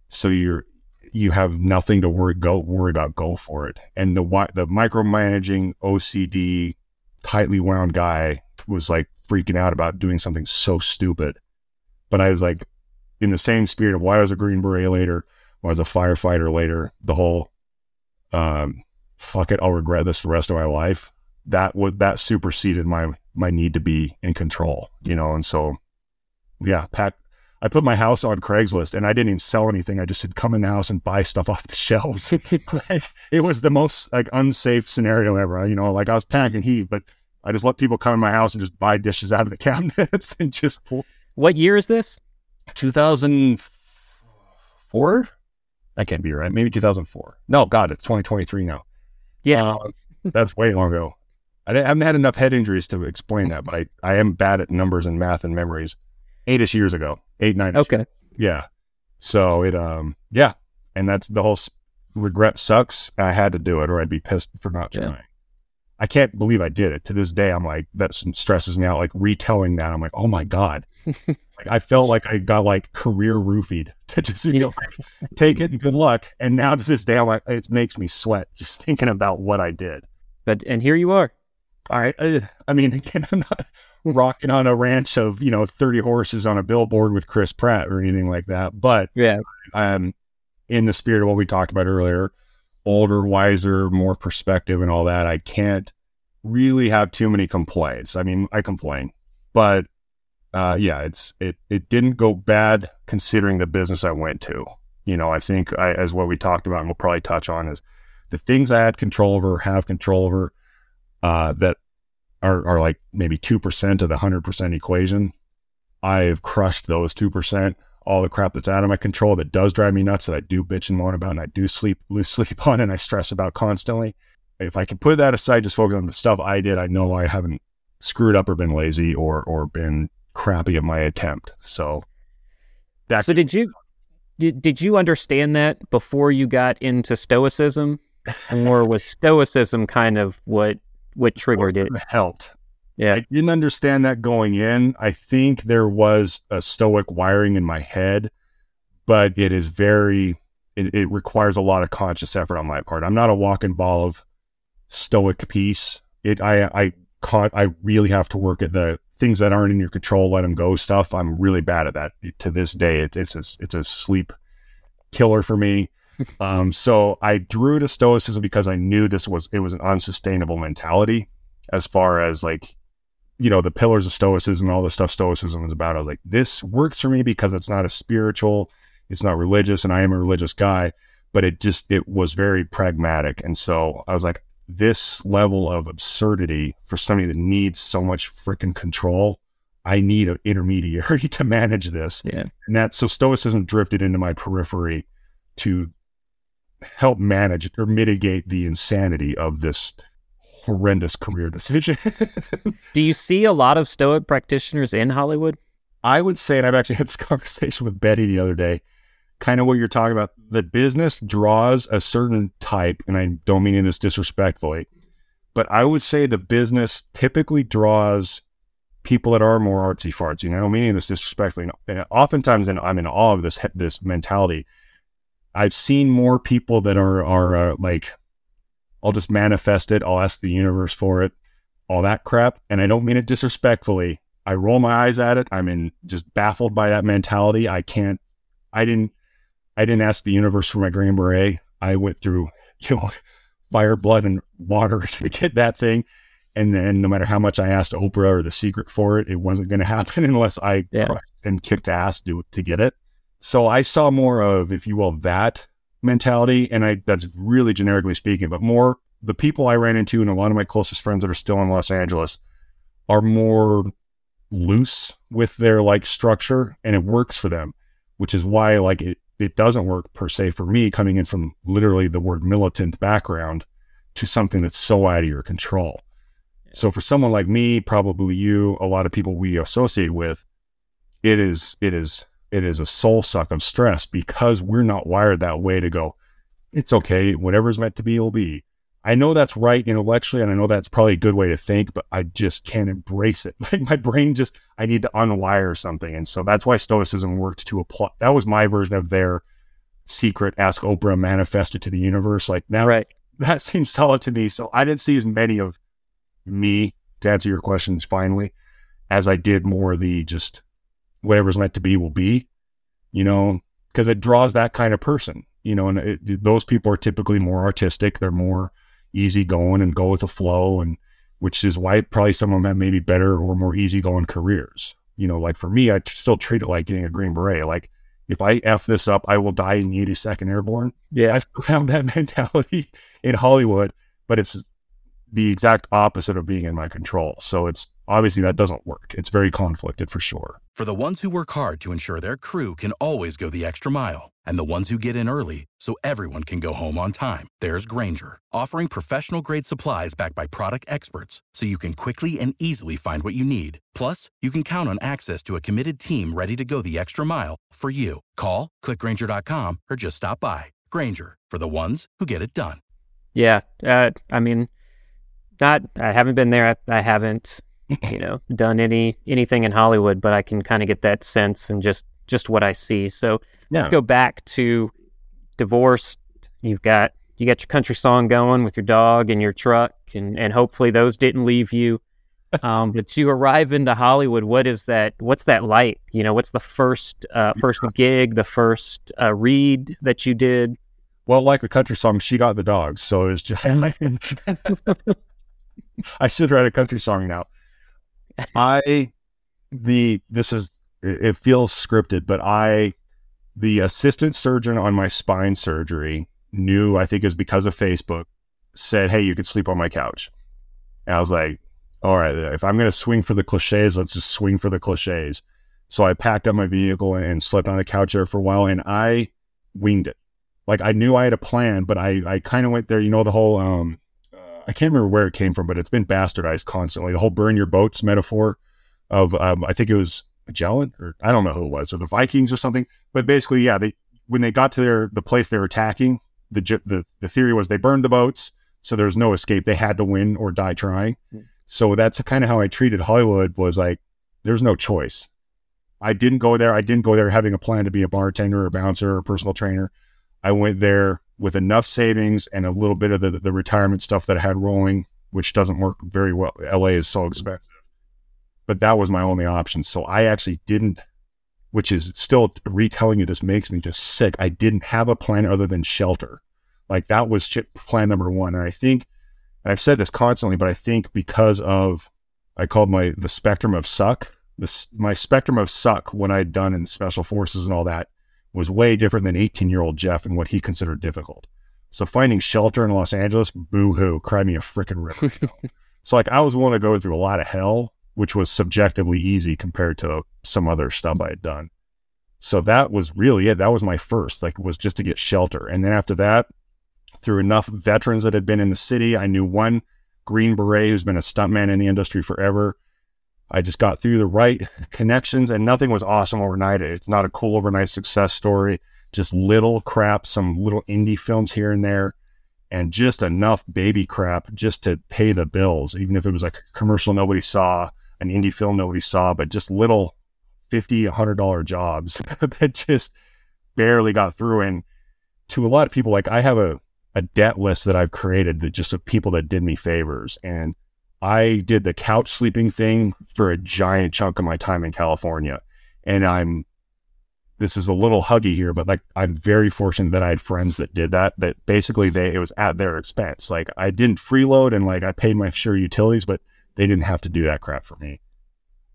Speaker 1: so you're you have nothing to worry go worry about. Go for it. And the the micromanaging OCD, tightly wound guy was like freaking out about doing something so stupid. But I was like, in the same spirit of why I was a Green Beret later, why I was a firefighter later, the whole um, fuck it, I'll regret this the rest of my life. That would that superseded my my need to be in control, you know. And so, yeah, Pat, I put my house on Craigslist, and I didn't even sell anything. I just said, come in the house and buy stuff off the shelves. it was the most like unsafe scenario ever. You know, like I was packing heat, but I just let people come in my house and just buy dishes out of the cabinets and just
Speaker 3: What year is this?
Speaker 1: 2004. That can't be right. Maybe 2004. No, God, it's 2023 now.
Speaker 3: Yeah.
Speaker 1: Uh, that's way long ago. I, I haven't had enough head injuries to explain that, but I, I am bad at numbers and math and memories. Eight-ish years ago, eight nine.
Speaker 3: okay.
Speaker 1: Yeah. So it um yeah, and that's the whole s- regret sucks. I had to do it, or I'd be pissed for not
Speaker 3: Yeah.
Speaker 1: trying. I can't believe I did it. To this day, I'm like that stresses me out. Like retelling that, I'm like, oh my god, Like, I felt like I got like career roofied to just you know, take it and good luck. And now to this day, I'm like, it makes me sweat just thinking about what I did.
Speaker 3: But and here you are.
Speaker 1: All right. Uh, I mean, again, I'm not rocking on a ranch of you know 30 horses on a billboard with Chris Pratt or anything like that. But
Speaker 3: Yeah.
Speaker 1: um, in the spirit of what we talked about earlier, older, wiser, more perspective, and all that, I can't really have too many complaints. I mean, I complain, but uh, yeah, it's it it didn't go bad considering the business I went to. You know, I think I, as what we talked about, and we'll probably touch on is the things I had control over, have control over, uh, that are are like maybe two percent of the hundred percent equation. I've crushed those two percent all the crap that's out of my control that does drive me nuts that I do bitch and moan about and I do sleep lose sleep on and I stress about constantly. If I can put that aside, just focus on the stuff I did, I know I haven't screwed up or been lazy or or been crappy at my attempt. So that
Speaker 3: So did you did, did you understand that before you got into stoicism? or was stoicism kind of what what triggered it?
Speaker 1: helped.
Speaker 3: Yeah.
Speaker 1: I didn't understand that going in. I think there was a stoic wiring in my head, but it is very, it, it requires a lot of conscious effort on my part. I'm not a walking ball of stoic peace. It, I, I caught, I really have to work at the things that aren't in your control, let them go stuff. I'm really bad at that to this day. It, it's a, it's a sleep killer for me. Um, so I drew to stoicism because I knew this was, it was an unsustainable mentality as far as like you know the pillars of stoicism and all the stuff stoicism is about. I was like this works for me because it's not a spiritual it's not religious and i am a religious guy but it just it was very pragmatic. And so i was like this level of absurdity for somebody that needs so much freaking control i need an intermediary to manage this.
Speaker 3: Yeah.
Speaker 1: and that so stoicism drifted into my periphery to help manage or mitigate the insanity of this horrendous career decision
Speaker 3: Do you see a lot of stoic practitioners in Hollywood?
Speaker 1: I would say, and I've actually had this conversation with Betty the other day, kind of what you're talking about. The business draws a certain type, and I don't mean in this disrespectfully, but I would say the business typically draws people that are more artsy fartsy. And I don't mean in this disrespectfully. And oftentimes, and I'm in awe of this this mentality. I've seen more people that are are uh, like, I'll just manifest it. I'll ask the universe for it, all that crap. And I don't mean it disrespectfully. I roll my eyes at it. I'm in just baffled by that mentality. I can't. I didn't. I didn't ask the universe for my Green Beret. I went through, you know, fire, blood, and water to get that thing. And then no matter how much I asked Oprah or The Secret for it, it wasn't going to happen unless I
Speaker 3: Yeah.
Speaker 1: and kicked ass to to get it. So I saw more of, if you will, that mentality, and I that's really generically speaking, but more the people I ran into and a lot of my closest friends that are still in Los Angeles are more loose with their like structure and it works for them, which is why like it, it doesn't work per se for me coming in from literally the word militant background to something that's so out of your control. So for someone like me, probably you, a lot of people we associate with, it is it is it is a soul suck of stress because we're not wired that way to go, it's okay, whatever's meant to be will be. I know that's right intellectually, and I know that's probably a good way to think, but I just can't embrace it. Like my brain just, I need to unwire something. And so that's why Stoicism worked to apply. That was my version of their secret Ask Oprah manifested to the universe. Like now,
Speaker 3: Right.
Speaker 1: that seems solid to me. So I didn't see as many of me, to answer your questions finally, as I did more of the just whatever's meant to be will be, you know, because it draws that kind of person, you know, and it, those people are typically more artistic. They're more easygoing and go with the flow, and which is why probably some of them have maybe better or more easygoing careers. You know, like for me, I still treat it like getting a Green Beret. Like if I f this up, I will die in the 82nd Airborne.
Speaker 3: Yeah.
Speaker 1: I still have that mentality in Hollywood, but it's the exact opposite of being in my control. So it's obviously that doesn't work. It's very conflicted for sure.
Speaker 4: For the ones who work hard to ensure their crew can always go the extra mile, and the ones who get in early so everyone can go home on time, there's Grainger, offering professional grade supplies backed by product experts so you can quickly and easily find what you need. Plus, you can count on access to a committed team ready to go the extra mile for you. Call, clickgrainger.com, or just stop by. Grainger, for the ones who get it done.
Speaker 3: Yeah. Uh, I mean, not. I haven't been there. I, I haven't you know, done any anything in Hollywood, but I can kind of get that sense and just just what I see. So let's go back to divorced. You've got you got your country song going with your dog and your truck, and and hopefully those didn't leave you. Um, but you arrive into Hollywood. What is that? What's that like? You know, what's the first uh, first gig, the first uh, read that you did?
Speaker 1: Well, like a country song, she got the dogs. So it's just I should write a country song now. I the this is it feels scripted, but I the assistant surgeon on my spine surgery knew I think it was because of Facebook said, "Hey, you could sleep on my couch," and I was like, "All right, if I'm going to swing for the cliches, let's just swing for the cliches." So I packed up my vehicle and, slept on the couch there for a while, and I winged it. Like I knew I had a plan, but I I kind of went there. You know the whole um I can't remember where it came from, but it's been bastardized constantly. The whole burn your boats metaphor of um, I think it was Magellan or I don't know who it was or the Vikings or something. But basically, yeah, they when they got to their the place they were attacking, the the the theory was they burned the boats, so there was no escape. They had to win or die trying. So that's kind of how I treated Hollywood. Was like there's no choice. I didn't go there. I didn't go there having a plan to be a bartender or a bouncer or a personal trainer. I went there with enough savings and a little bit of the, the retirement stuff that I had rolling, which doesn't work very well. LA is so expensive. But that was my only option. So I actually didn't, which is still retelling you this makes me just sick. I didn't have a plan other than shelter. Like that was plan number one. And I think, and I've said this constantly, but I think because of, I called my, the spectrum of suck, this, my spectrum of suck, what I'd done in special forces and all that was way different than 18 year old Jeff and what he considered difficult. So finding shelter in Los Angeles, boo hoo, cry me a freaking river. so like I was willing to go through a lot of hell, which was subjectively easy compared to some other stuff I had done. So that was really it. That was my first, like was just to get shelter. And then after that, through enough veterans that had been in the city, I knew one Green Beret who's been a stuntman in the industry forever. I just got through the right connections and nothing was awesome overnight. It's not a cool overnight success story, just little crap, some little indie films here and there, and just enough baby crap just to pay the bills, even if it was like a commercial nobody saw, an indie film nobody saw, but just little 50 $100 jobs that just barely got through. And to a lot of people, like I have a, a debt list that I've created that just of people that did me favors. And I did the couch sleeping thing for a giant chunk of my time in California. And I'm, this is a little huggy here, but like I'm very fortunate that I had friends that did that, that basically they, it was at their expense. Like I didn't freeload and like I paid my sure utilities, but they didn't have to do that crap for me.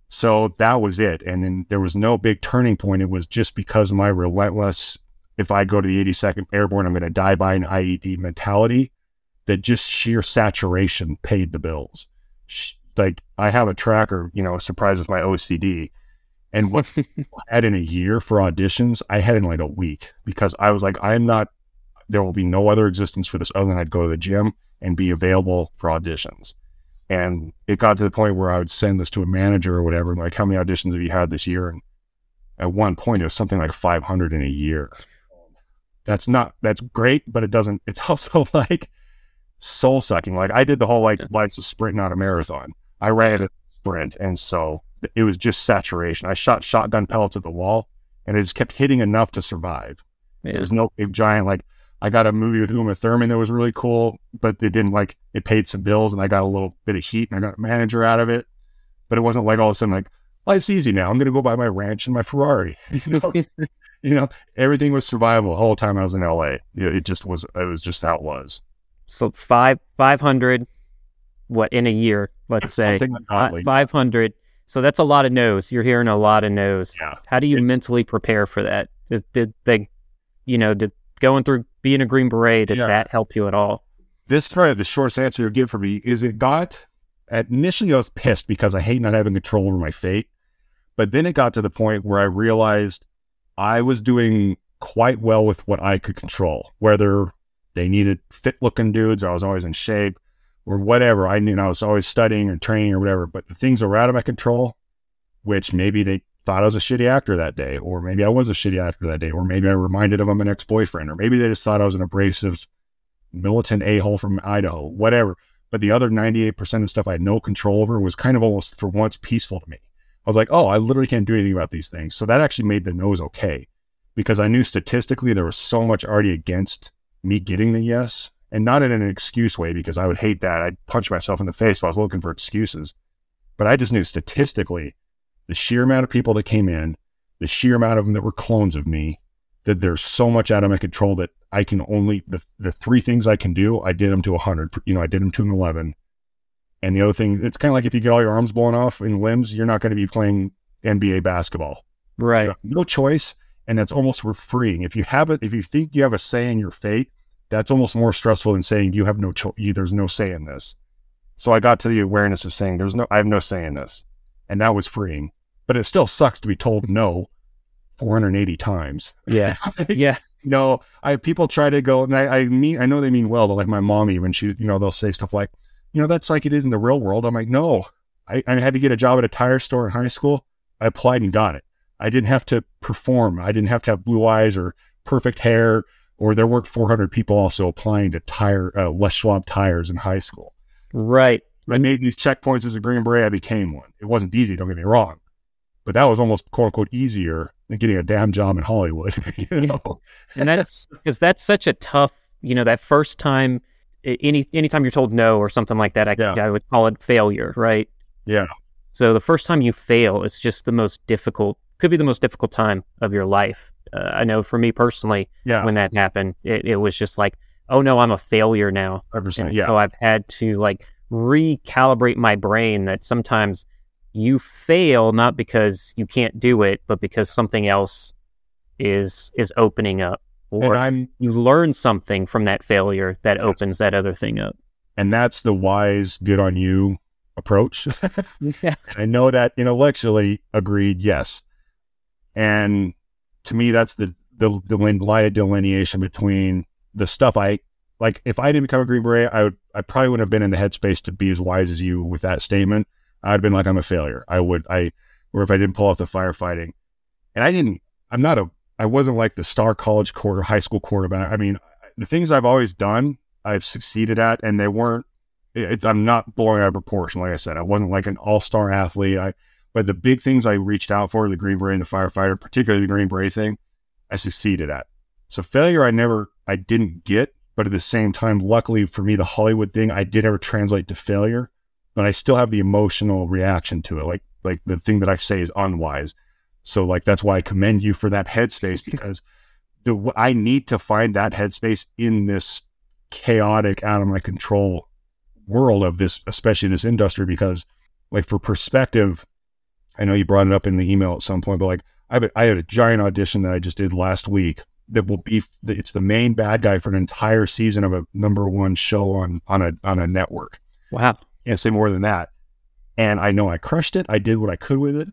Speaker 1: So that was it. And then there was no big turning point. It was just because of my relentless, if I go to the 82nd Airborne, I'm going to die by an IED mentality that just sheer saturation paid the bills. Like I have a tracker, you know, surprise with my OCD. And what I had in a year for auditions, I had in like a week because I was like, I'm not, there will be no other existence for this other than I'd go to the gym and be available for auditions. And it got to the point where I would send this to a manager or whatever, like, how many auditions have you had this year? And at one point, it was something like 500 in a year. That's not, that's great, but it doesn't, it's also like soul sucking. Like, I did the whole like life's a sprint, not a marathon. I ran a sprint. And so it was just saturation. I shot shotgun pellets at the wall and it just kept hitting enough to survive.
Speaker 3: Yeah.
Speaker 1: There's no big giant like I got a movie with Uma Thurman that was really cool, but it didn't like it paid some bills and I got a little bit of heat and I got a manager out of it. But it wasn't like all of a sudden like life's easy now. I'm gonna go buy my ranch and my Ferrari. You know, you know, everything was survival the whole time I was in LA. It just was it was just how it was.
Speaker 3: So five five hundred, what in a year? Let's say five hundred. So that's a lot of no's. You're hearing a lot of no's.
Speaker 1: Yeah.
Speaker 3: How do you
Speaker 1: It's-
Speaker 3: mentally prepare for that? Did, did they, you know, did going through being a Green Beret did
Speaker 1: Yeah.
Speaker 3: that help you at all?
Speaker 1: this probably the shortest answer you'll give for me is it got initially I was pissed because I hate not having control over my fate. But then it got to the point where I realized I was doing quite well with what I could control, whether they needed fit looking dudes, I was always in shape, or whatever. I knew I was always studying or training or whatever. But the things were out of my control, which maybe they thought I was a shitty actor that day, or maybe I was a shitty actor that day, or maybe I reminded them of an ex boyfriend, or maybe they just thought I was an abrasive militant a hole from Idaho, whatever. but the other 98% of stuff I had no control over was kind of almost for once peaceful to me. I was like, oh, I literally can't do anything about these things. So that actually made the nose okay because I knew statistically there was so much already against me getting the yes and not in an excuse way because I would hate that. I'd punch myself in the face if I was looking for excuses. But I just knew statistically the sheer amount of people that came in, the sheer amount of them that were clones of me, that there's so much out of my control that I can only the the three things I can do, I did them to 100. You know, I did them to an 11. And the other thing, it's kind of like if you get all your arms blown off and limbs, you're not going to be playing NBA basketball.
Speaker 3: Right.
Speaker 1: No choice, and that's almost freeing. If you have it, if you think you have a say in your fate, that's almost more stressful than saying you have no choice. There's no say in this. So I got to the awareness of saying there's no, I have no say in this, and that was freeing. But it still sucks to be told no 480 times.
Speaker 3: Yeah. yeah.
Speaker 1: You know, I people try to go, and I, I mean, I know they mean well, but like my mom, even she, you know, they'll say stuff like, you know, that's like it is in the real world. I'm like, no, I, I had to get a job at a tire store in high school. I applied and got it. I didn't have to perform. I didn't have to have blue eyes or perfect hair, or there weren't 400 people also applying to tire uh, Les Schwab tires in high school.
Speaker 3: Right.
Speaker 1: I made these checkpoints as a Green Beret. I became one. It wasn't easy. Don't get me wrong, but that was almost quote unquote easier than getting a damn job in Hollywood. you know?
Speaker 3: and that's because that's such a tough. You know, that first time any anytime you're told no or something like that, I, yeah. I would call it failure, right?
Speaker 1: Yeah.
Speaker 3: So the first time you fail, it's just the most difficult. Could be the most difficult time of your life. Uh, I know for me personally,
Speaker 1: yeah.
Speaker 3: when that happened, it, it was just like, oh no, I'm a failure now.
Speaker 1: And yeah.
Speaker 3: So I've had to like recalibrate my brain that sometimes you fail not because you can't do it, but because something else is is opening up or I'm, you learn something from that failure that opens that other thing up.
Speaker 1: And that's the wise, good on you approach. yeah. I know that intellectually agreed, yes. And to me, that's the, the, the line delineation between the stuff I like. If I didn't become a Green Beret, I would, I probably wouldn't have been in the headspace to be as wise as you with that statement. I'd have been like, I'm a failure. I would, I, or if I didn't pull off the firefighting. And I didn't, I'm not a I wasn't like the star college quarter, high school quarterback. I mean, the things I've always done, I've succeeded at, and they weren't. I'm not blowing out of proportion. Like I said, I wasn't like an all star athlete. I, but the big things I reached out for, the Green Beret and the firefighter, particularly the Green Beret thing, I succeeded at. So failure, I never, I didn't get. But at the same time, luckily for me, the Hollywood thing, I did ever translate to failure, but I still have the emotional reaction to it. Like, like the thing that I say is unwise. So like that's why I commend you for that headspace because the I need to find that headspace in this chaotic, out of my control world of this, especially this industry. Because like for perspective, I know you brought it up in the email at some point, but like I have a, I had a giant audition that I just did last week that will be it's the main bad guy for an entire season of a number one show on on a on a network.
Speaker 3: Wow,
Speaker 1: can't say more than that. And I know I crushed it. I did what I could with it.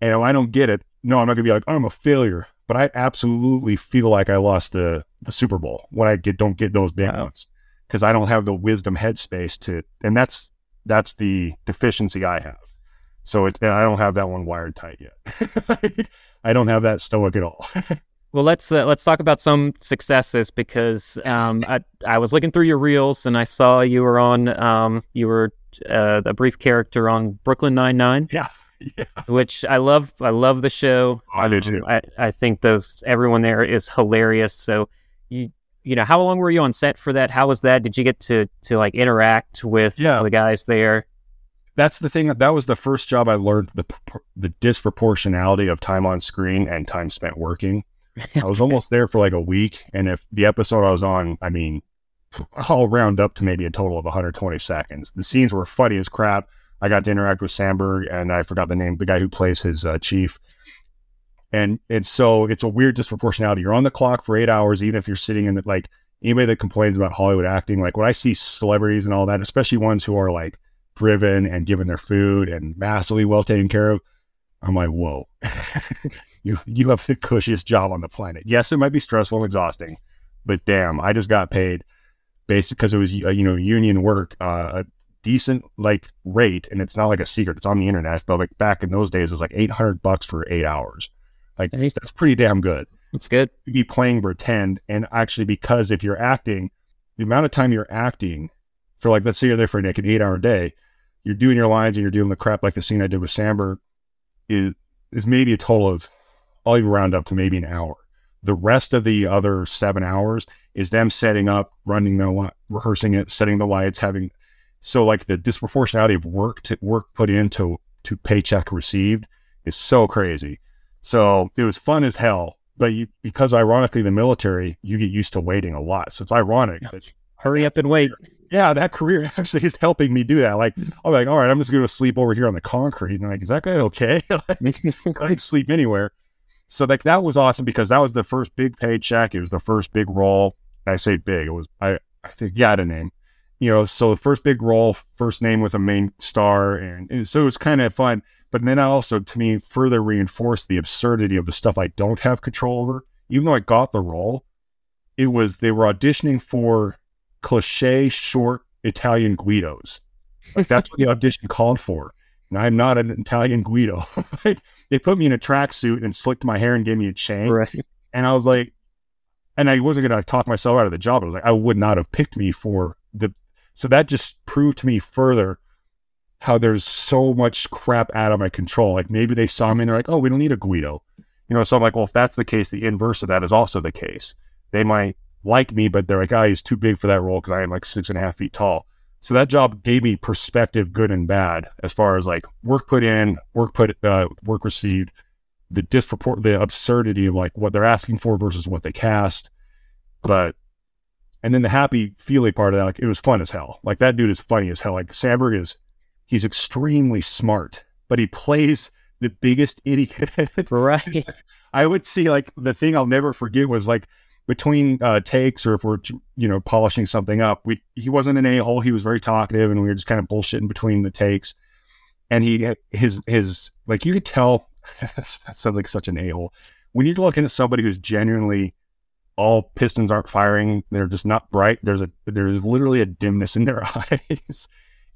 Speaker 1: And if I don't get it, no, I'm not gonna be like, oh, I'm a failure. But I absolutely feel like I lost the the Super Bowl when I get don't get those big wow. ones because I don't have the wisdom headspace to, and that's that's the deficiency I have. So it, I don't have that one wired tight yet. I don't have that stoic at all.
Speaker 3: well, let's uh, let's talk about some successes because um, I I was looking through your reels and I saw you were on um, you were uh, a brief character on Brooklyn Nine Nine.
Speaker 1: Yeah. yeah.
Speaker 3: which I love. I love the show.
Speaker 1: Oh, I do too.
Speaker 3: I, I think those everyone there is hilarious. So you you know how long were you on set for that? How was that? Did you get to to like interact with
Speaker 1: yeah.
Speaker 3: the guys there?
Speaker 1: That's the thing. That was the first job I learned the the disproportionality of time on screen and time spent working. I was almost there for like a week, and if the episode I was on, I mean, I'll round up to maybe a total of 120 seconds. The scenes were funny as crap. I got to interact with Samberg, and I forgot the name, the guy who plays his uh, chief. And and so it's a weird disproportionality. You're on the clock for eight hours, even if you're sitting in the like anybody that complains about Hollywood acting. Like when I see celebrities and all that, especially ones who are like driven and given their food and massively well taken care of, I'm like, whoa, you you have the cushiest job on the planet. Yes, it might be stressful and exhausting, but damn, I just got paid based because it was uh, you know union work, uh, decent like rate, and it's not like a secret. It's on the internet, but like back in those days, it was like eight hundred bucks for eight hours. Like that's pretty damn good.
Speaker 3: It's good
Speaker 1: to be playing pretend, and actually because if you're acting, the amount of time you're acting for like let's say you're there for like an eight hour day, you're doing your lines and you're doing the crap like the scene I did with Samberg is is maybe a total of I'll even round up to maybe an hour. The rest of the other seven hours is them setting up, running the li- rehearsing it, setting the lights, having so like the disproportionality of work to work put into to paycheck received is so crazy. So it was fun as hell, but you, because ironically the military you get used to waiting a lot, so it's ironic that
Speaker 3: Hurry up and wait.
Speaker 1: Yeah, that career actually is helping me do that. Like, mm. I'm like, all right, I'm just going to sleep over here on the concrete. And like, is that guy okay? like, I can sleep anywhere. So like that was awesome because that was the first big paycheck. It was the first big role. I say big. It was I I think yeah, I had a name. You know, so the first big role, first name with a main star, and, and so it was kind of fun. But then I also, to me, further reinforced the absurdity of the stuff I don't have control over. Even though I got the role, it was they were auditioning for cliche short Italian Guidos. Like that's what the audition called for. And I'm not an Italian Guido. they put me in a tracksuit and slicked my hair and gave me a chain.
Speaker 3: Right.
Speaker 1: And I was like, and I wasn't going to talk myself out of the job. I was like, I would not have picked me for the. So that just proved to me further how there's so much crap out of my control. Like maybe they saw me and they're like, oh, we don't need a Guido. You know, so I'm like, well, if that's the case, the inverse of that is also the case. They might like me, but they're like, oh, he's too big for that role because I am like six and a half feet tall. So that job gave me perspective, good and bad, as far as like work put in, work put, uh, work received, the disproport, the absurdity of like what they're asking for versus what they cast. But, and then the happy feely part of that, like it was fun as hell. Like that dude is funny as hell. Like Samberg is, he's extremely smart, but he plays the biggest idiot.
Speaker 3: Right.
Speaker 1: I would see like the thing I'll never forget was like between uh, takes or if we're you know polishing something up, we he wasn't an a hole. He was very talkative, and we were just kind of bullshitting between the takes. And he his his like you could tell that sounds like such an a hole when you're looking at somebody who's genuinely all pistons aren't firing. They're just not bright. There's a there's literally a dimness in their eyes.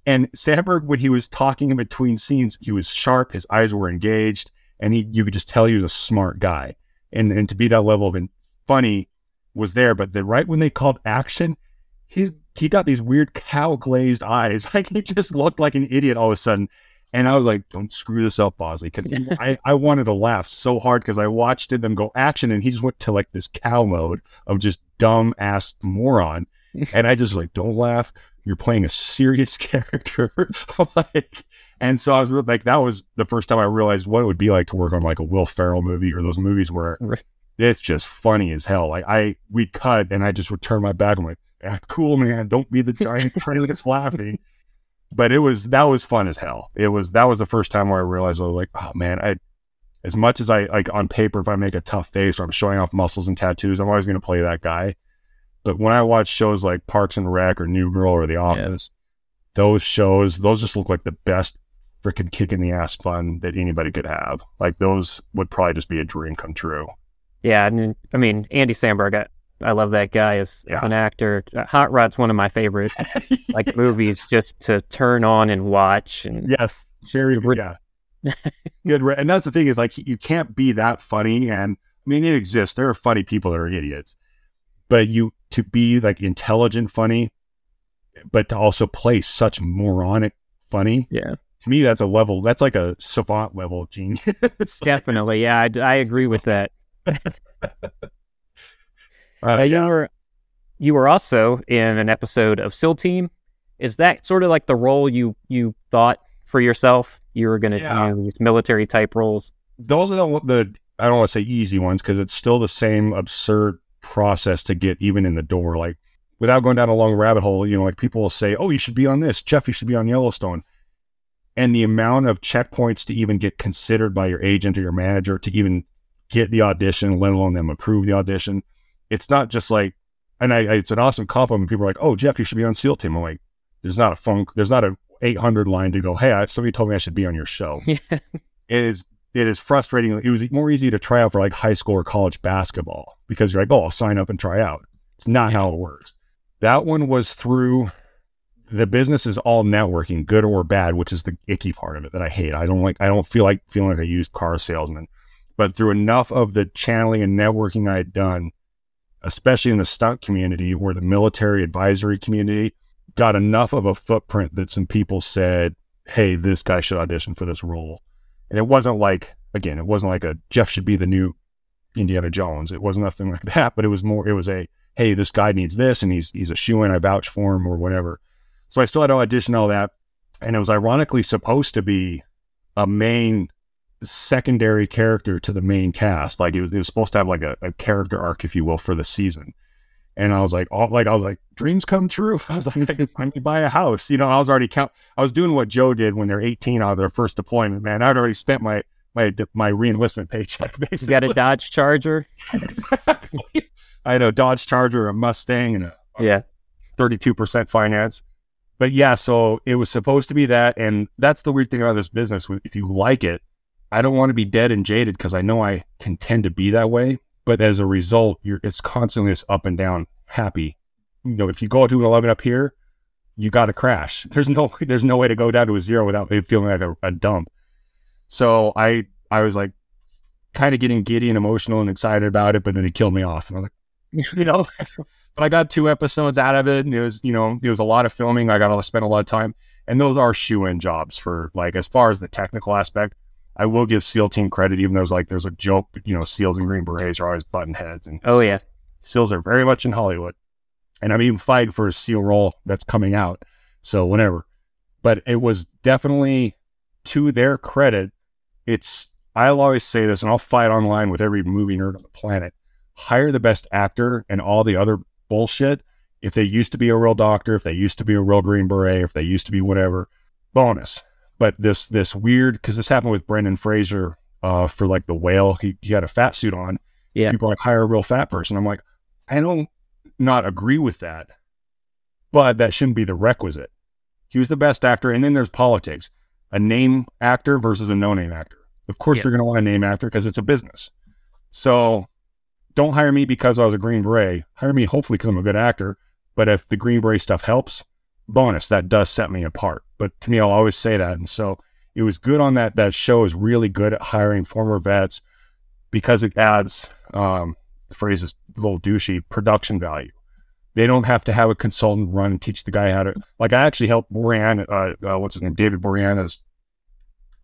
Speaker 1: And Samberg when he was talking in between scenes, he was sharp. His eyes were engaged, and he you could just tell he was a smart guy. And and to be that level of in, funny was there, but then right when they called action, he he got these weird cow glazed eyes. Like he just looked like an idiot all of a sudden. And I was like, don't screw this up, Bosley. Cause I, I wanted to laugh so hard because I watched them go action and he just went to like this cow mode of just dumb ass moron. And I just like, don't laugh. You're playing a serious character. like, and so I was like, that was the first time I realized what it would be like to work on like a Will Ferrell movie or those movies where
Speaker 3: Right.
Speaker 1: It's just funny as hell. Like I, we cut and I just would turn my back. I'm like, ah, cool, man. Don't be the giant train that's laughing. But it was, that was fun as hell. It was, that was the first time where I realized I was like, oh man, I, as much as I like on paper, if I make a tough face or I'm showing off muscles and tattoos, I'm always going to play that guy. But when I watch shows like Parks and Rec or New Girl or The Office, those shows, those just look like the best freaking kick in the ass fun that anybody could have. Like those would probably just be a dream come true.
Speaker 3: Yeah, I mean, I mean Andy Samberg. I, I love that guy as, as an actor. Uh, Hot Rod's one of my favorite like movies just to turn on and watch. And
Speaker 1: Yes, very
Speaker 3: Rid-
Speaker 1: yeah, good. re- And that's the thing is like you can't be that funny. And I mean, it exists. There are funny people that are idiots, but you to be like intelligent funny, but to also play such moronic funny.
Speaker 3: yeah,
Speaker 1: To me, that's a level. That's like a savant level genius.
Speaker 3: definitely. Yeah, I, I agree with that.
Speaker 1: Uh,
Speaker 3: you were you were also in an episode of SEAL Team. Is that sort of like the role you you thought for yourself? You were going to
Speaker 1: Yeah.
Speaker 3: do these military type roles.
Speaker 1: those are the, the I don't want to say easy ones because it's still the same absurd process to get even in the door. Like without going down a long rabbit hole, you know, like people will say, "Oh, you should be on this, Jeff. You should be on Yellowstone," and the amount of checkpoints to even get considered by your agent or your manager to even get the audition, let alone them approve the audition. It's not just like, and I, I it's an awesome compliment. People are like, "Oh, Jeff, you should be on SEAL Team." I'm like, "There's not a funk. There's not a 800 line to go. Hey, I, somebody told me I should be on your show."
Speaker 3: Yeah.
Speaker 1: it is it is frustrating. It was more easy to try out for like high school or college basketball because you're like, oh, I'll sign up and try out. It's not how it works. That one was through the business is all networking, good or bad, which is the icky part of it that I hate. I don't like. I don't feel like feeling like a used car salesman. But through enough of the channeling and networking I had done, especially in the stunt community or the military advisory community, got enough of a footprint that some people said, "Hey, this guy should audition for this role." And it wasn't like again, it wasn't like a Jeff should be the new Indiana Jones. It was nothing like that, but it was more. It was a hey, this guy needs this, and he's he's a shoe in. I vouch for him or whatever. So I still had to audition all that, and it was ironically supposed to be a main secondary character to the main cast. Like it was, it was supposed to have like a, a character arc, if you will, for the season. And I was like, all like I was like, dreams come true. I was like, I can finally buy a house. You know, I was already count. I was doing what Joe did when they're 18 out of their first deployment. Man, I'd already spent my my my reenlistment paycheck. Basically,
Speaker 3: You got a Dodge Charger?
Speaker 1: exactly. I had a Dodge Charger, a Mustang, and a
Speaker 3: Yeah.
Speaker 1: 32% finance. But yeah, so it was supposed to be that. And that's the weird thing about this business. If you like it, I don't want to be dead and jaded because I know I can tend to be that way. But as a result, you're it's constantly this up and down happy. You know, if you go to an 11 up here, you got to crash. There's no there's no way to go down to a zero without it feeling like a, a dump. So I I was like kind of getting giddy and emotional and excited about it, but then it killed me off. And I was like, you know, but I got two episodes out of it, and it was you know it was a lot of filming. I got to spend a lot of time, and those are shoe in jobs for like as far as the technical aspect. I will give SEAL team credit, even though there's like there's a joke, you know, SEALs and Green Berets are always button heads, and
Speaker 3: Oh yeah.
Speaker 1: SEALs are very much in Hollywood, and I'm even fighting for a SEAL role that's coming out. So whatever, but it was definitely to their credit. It's I'll always say this, and I'll fight online with every movie nerd on the planet. Hire the best actor and all the other bullshit. If they used to be a real doctor, if they used to be a real Green Beret, if they used to be whatever, bonus. But this this weird because this happened with Brendan Fraser uh, for like the whale. He he had a fat suit on.
Speaker 3: Yeah.
Speaker 1: People are like hire a real fat person. I'm like, I don't not agree with that, but that shouldn't be the requisite. He was the best actor, and then there's politics. A name actor versus a no name actor. Of course,
Speaker 3: Yeah.
Speaker 1: they're going to want a name actor because it's a business. So don't hire me because I was a Green Beret. Hire me hopefully because I'm a good actor. But if the Green Beret stuff helps, bonus. That does set me apart. But to me, I'll always say that. And so it was good on that. That show is really good at hiring former vets because it adds um, the phrase is a little douchey production value. They don't have to have a consultant run and teach the guy how to. Like I actually helped Boran, uh, uh, what's his name, David Boreanaz,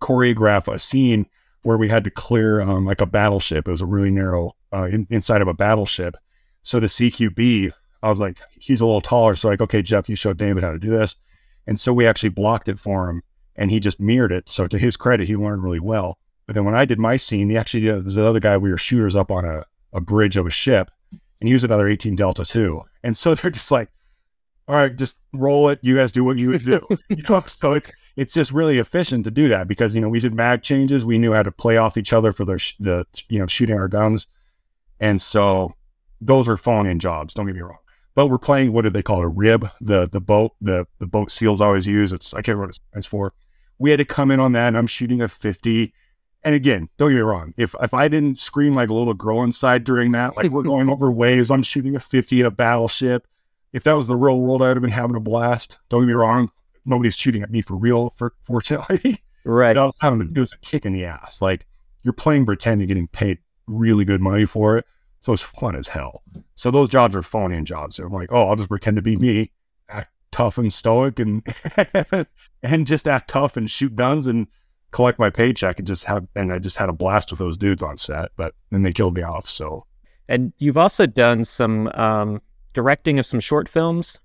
Speaker 1: choreograph a scene where we had to clear um, like a battleship. It was a really narrow uh, in, inside of a battleship. So the CQB, I was like, he's a little taller. So like, okay, Jeff, you showed David how to do this, and so we actually blocked it for him, and he just mirrored it. So to his credit, he learned really well. But then when I did my scene, he actually uh, there's another guy. We were shooters up on a, a bridge of a ship, and he was another 18 Delta too. And so they're just like, all right, just roll it. You guys do what you do. you know, so it's it's just really efficient to do that because you know we did mag changes. We knew how to play off each other for the sh- the you know shooting our guns, and so those are phone in jobs. Don't get me wrong. But we're playing what do they call it? A rib, the the boat the the boat seals always use. It's I can't remember what it stands for. We had to come in on that, and I'm shooting a 50. And again, don't get me wrong. If if I didn't scream like a little girl inside during that, like we're going over waves, I'm shooting a 50 in a battleship. If that was the real world, I'd have been having a blast. Don't get me wrong. Nobody's shooting at me for real, for, fortunately.
Speaker 3: Right.
Speaker 1: But I was having do was a kick in the ass. Like you're playing pretend and getting paid really good money for it. So it's fun as hell. So those jobs are phone in jobs. I'm like, oh, I'll just pretend to be me, act tough and stoic and and just act tough and shoot guns and collect my paycheck and just have and I just had a blast with those dudes on set. But then they killed me off. So
Speaker 3: And you've also done some um, directing of some short films.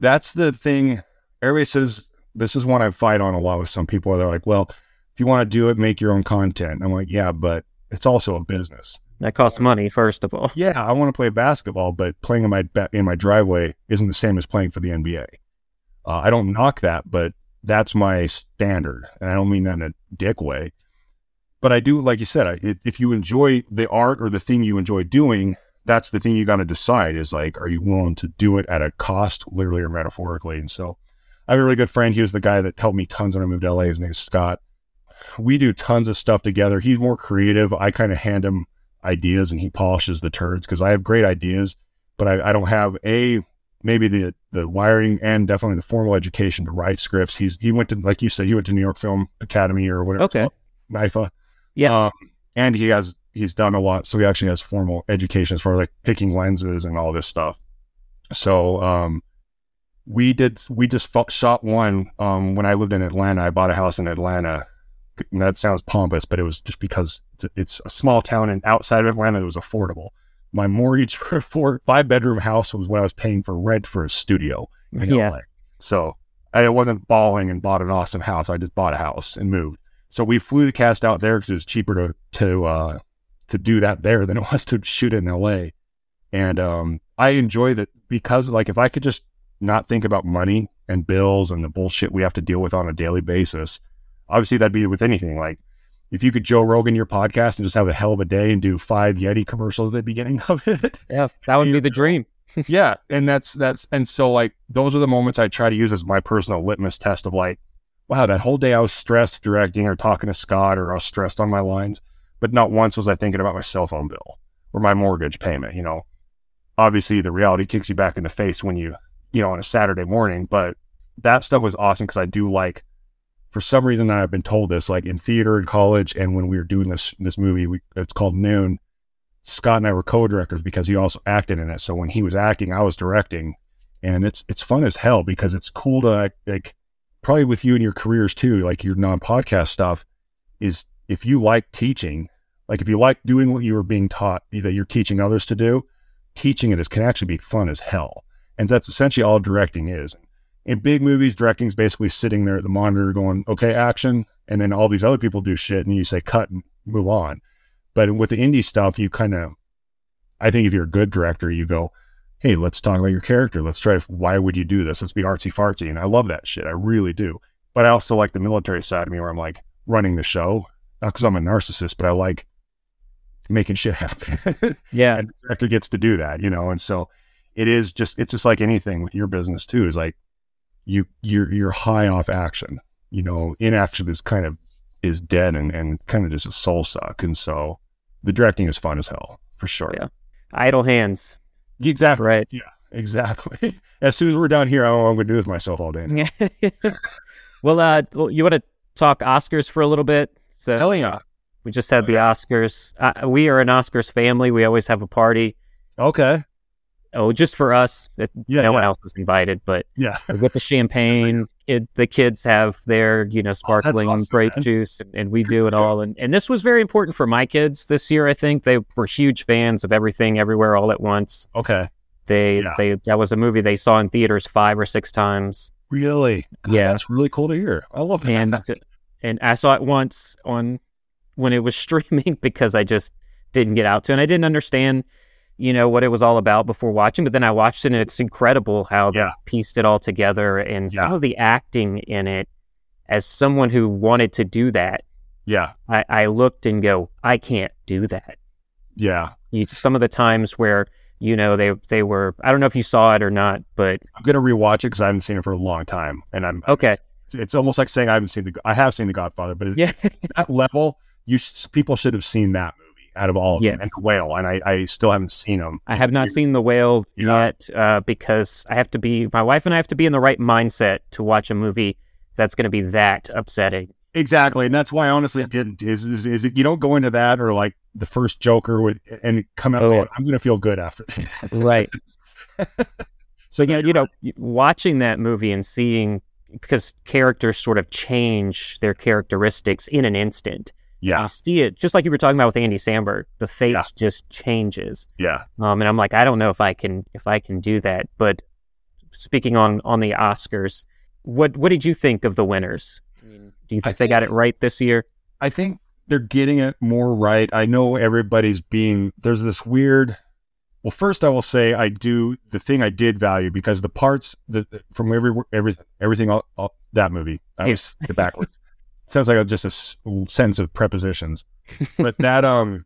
Speaker 1: that's the thing. Everybody says this is one I fight on a lot with some people. They're like, well, if you want to do it, make your own content. I'm like, yeah, but it's also a business.
Speaker 3: That costs money, first of all.
Speaker 1: Yeah, I want to play basketball, but playing in my in my driveway isn't the same as playing for the NBA. Uh, I don't knock that, but that's my standard, and I don't mean that in a dick way. But I do, like you said, I, if you enjoy the art or the thing you enjoy doing, that's the thing you got to decide. Is like, are you willing to do it at a cost, literally or metaphorically? And so, I have a really good friend. He was the guy that helped me tons when I moved to LA. His name is Scott. We do tons of stuff together. He's more creative. I kind of hand him ideas and he polishes the turds because I have great ideas, but I, I don't have a maybe the the wiring and definitely the formal education to write scripts. He's he went to like you said, he went to New York Film Academy or whatever.
Speaker 3: Okay.
Speaker 1: NYFA.
Speaker 3: Yeah.
Speaker 1: Um, and he has he's done a lot, so he actually has formal education as far as like picking lenses and all this stuff. So um, we did we just shot one um, when I lived in Atlanta. I bought a house in Atlanta. That sounds pompous, but it was just because it's a, it's a small town and outside of Atlanta it was affordable. My mortgage for a four five bedroom house was what I was paying for rent for a studio in
Speaker 3: Yeah.
Speaker 1: LA. So I wasn't balling and bought an awesome house. I just bought a house and moved. So we flew the cast out there because it was cheaper to to uh, to do that there than it was to shoot in LA. And um, I enjoy that because like if I could just not think about money and bills and the bullshit we have to deal with on a daily basis, obviously that'd be with anything. Like if you could Joe Rogan your podcast and just have a hell of a day and do five Yeti commercials at the beginning of it.
Speaker 3: Yeah, that would be the dream.
Speaker 1: yeah. And that's that's and so like those are the moments I try to use as my personal litmus test of like, wow, that whole day I was stressed directing or talking to Scott or I was stressed on my lines, but not once was I thinking about my cell phone bill or my mortgage payment, you know. Obviously the reality kicks you back in the face when you, you know, on a Saturday morning, but that stuff was awesome because I do like for some reason I've been told this, like in theater in college and when we were doing this this movie, we, it's called Noon. Scott and I were co-directors because he also acted in it. So when he was acting, I was directing, and it's it's fun as hell because it's cool to like, probably with you and your careers too, like your non-podcast stuff, is if you like teaching, like if you like doing what you were being taught that you're teaching others to do, teaching it is can actually be fun as hell, and that's essentially all directing is. In big movies, directing is basically sitting there at the monitor going, "Okay, action," and then all these other people do shit, and you say cut and move on. But with the indie stuff, you kind of, I think if you're a good director, you go, hey, let's talk about your character. Let's try to, why would you do this? Let's be artsy fartsy. And I love that shit. I really do. But I also like the military side of me where I'm like running the show, not because I'm a narcissist, but I like making shit happen.
Speaker 3: Yeah,
Speaker 1: and the director gets to do that, you know? And so it is just, it's just like anything with your business too, is like you, you're, you're high off action, you know, inaction is kind of, is dead and, and kind of just a soul suck. And so the directing is fun as hell for sure.
Speaker 3: Yeah. idle hands.
Speaker 1: Exactly.
Speaker 3: Right.
Speaker 1: Yeah, exactly. As soon as we're down here, I don't know what I'm going to do with myself all day.
Speaker 3: Yeah. well, uh, well, you want to talk Oscars for a little bit? So
Speaker 1: Hell yeah.
Speaker 3: we just had the Oscars. Uh, we are an Oscars family. We always have a party.
Speaker 1: Okay.
Speaker 3: Oh, just for us. It,
Speaker 1: Yeah,
Speaker 3: no one else is invited, but
Speaker 1: Yeah.
Speaker 3: with the champagne, kid, the kids have their you know oh, sparkling
Speaker 1: Oh, awesome,
Speaker 3: grape
Speaker 1: man.
Speaker 3: juice, and, and we do it all. And and this was very important for my kids this year. I think they were huge fans of everything, everywhere, all at once.
Speaker 1: Okay.
Speaker 3: They
Speaker 1: Yeah.
Speaker 3: they that was a movie they saw in theaters five or six times.
Speaker 1: Really? God,
Speaker 3: Yeah.
Speaker 1: That's really cool to hear. I love that.
Speaker 3: and and I saw it once on when it was streaming because I just didn't get out to, and I didn't understand, you know, what it was all about before watching. But then I watched it, and it's incredible how they pieced it all together, and some of the acting in it. As someone who wanted to do that,
Speaker 1: yeah.
Speaker 3: I, I looked and go, I can't do that.
Speaker 1: Yeah.
Speaker 3: You, some of the times where you know they they were, I don't know if you saw it or not, but
Speaker 1: I'm going to rewatch it because I haven't seen it for a long time. And I'm,
Speaker 3: okay,
Speaker 1: it's, it's almost like saying I haven't seen the, I have seen The Godfather, but it's,
Speaker 3: yeah,
Speaker 1: that level, you sh- people should have seen that out of all of them. And The Whale. And I, I still haven't seen them.
Speaker 3: I have not seen The Whale
Speaker 1: Yeah.
Speaker 3: yet uh, because I have to be, my wife and I have to be in the right mindset to watch a movie that's going to be that upsetting.
Speaker 1: Exactly, and that's why I honestly didn't. Is is, is it, you don't go into that or like the first Joker with and come out.
Speaker 3: Oh,
Speaker 1: going. I'm going to feel good after that.
Speaker 3: Right.
Speaker 1: so
Speaker 3: yeah, you know, watching that movie and seeing, because characters sort of change their characteristics in an instant.
Speaker 1: Yeah,
Speaker 3: You see it, just like you were talking about with Andy Samberg, the face
Speaker 1: Yeah.
Speaker 3: just changes.
Speaker 1: yeah.
Speaker 3: Um, and I'm like, I don't know if I can, if I can do that. But speaking on, on the Oscars, what, what did you think of the winners? I mean, do you
Speaker 1: I
Speaker 3: think they got it right this year?
Speaker 1: I think they're getting it more right. I know everybody's being there's this weird. Well, first I will say I do the thing I did value because the parts that that- from every everything everything all, all, that movie I was it backwards. Sounds like just a sense of prepositions, but that um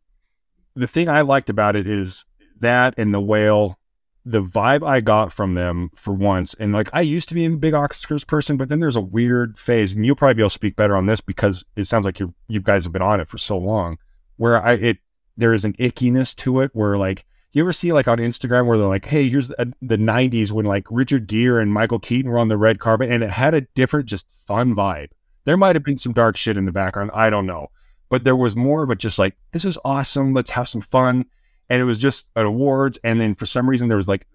Speaker 1: the thing I liked about it is that and the whale. The vibe I got from them for once, and like I used to be a big Oscars person, but then there's a weird phase, and you'll probably be able to speak better on this because it sounds like you you guys have been on it for so long. Where I it there is an ickiness to it, where like you ever see like on Instagram where they're like, hey, here's the, the '90s when like Richard Gere and Michael Keaton were on the red carpet, and it had a different, just fun vibe. There might have been some dark shit in the background, I don't know, but there was more of a just like this is awesome, let's have some fun and it was just at awards and then for some reason there was like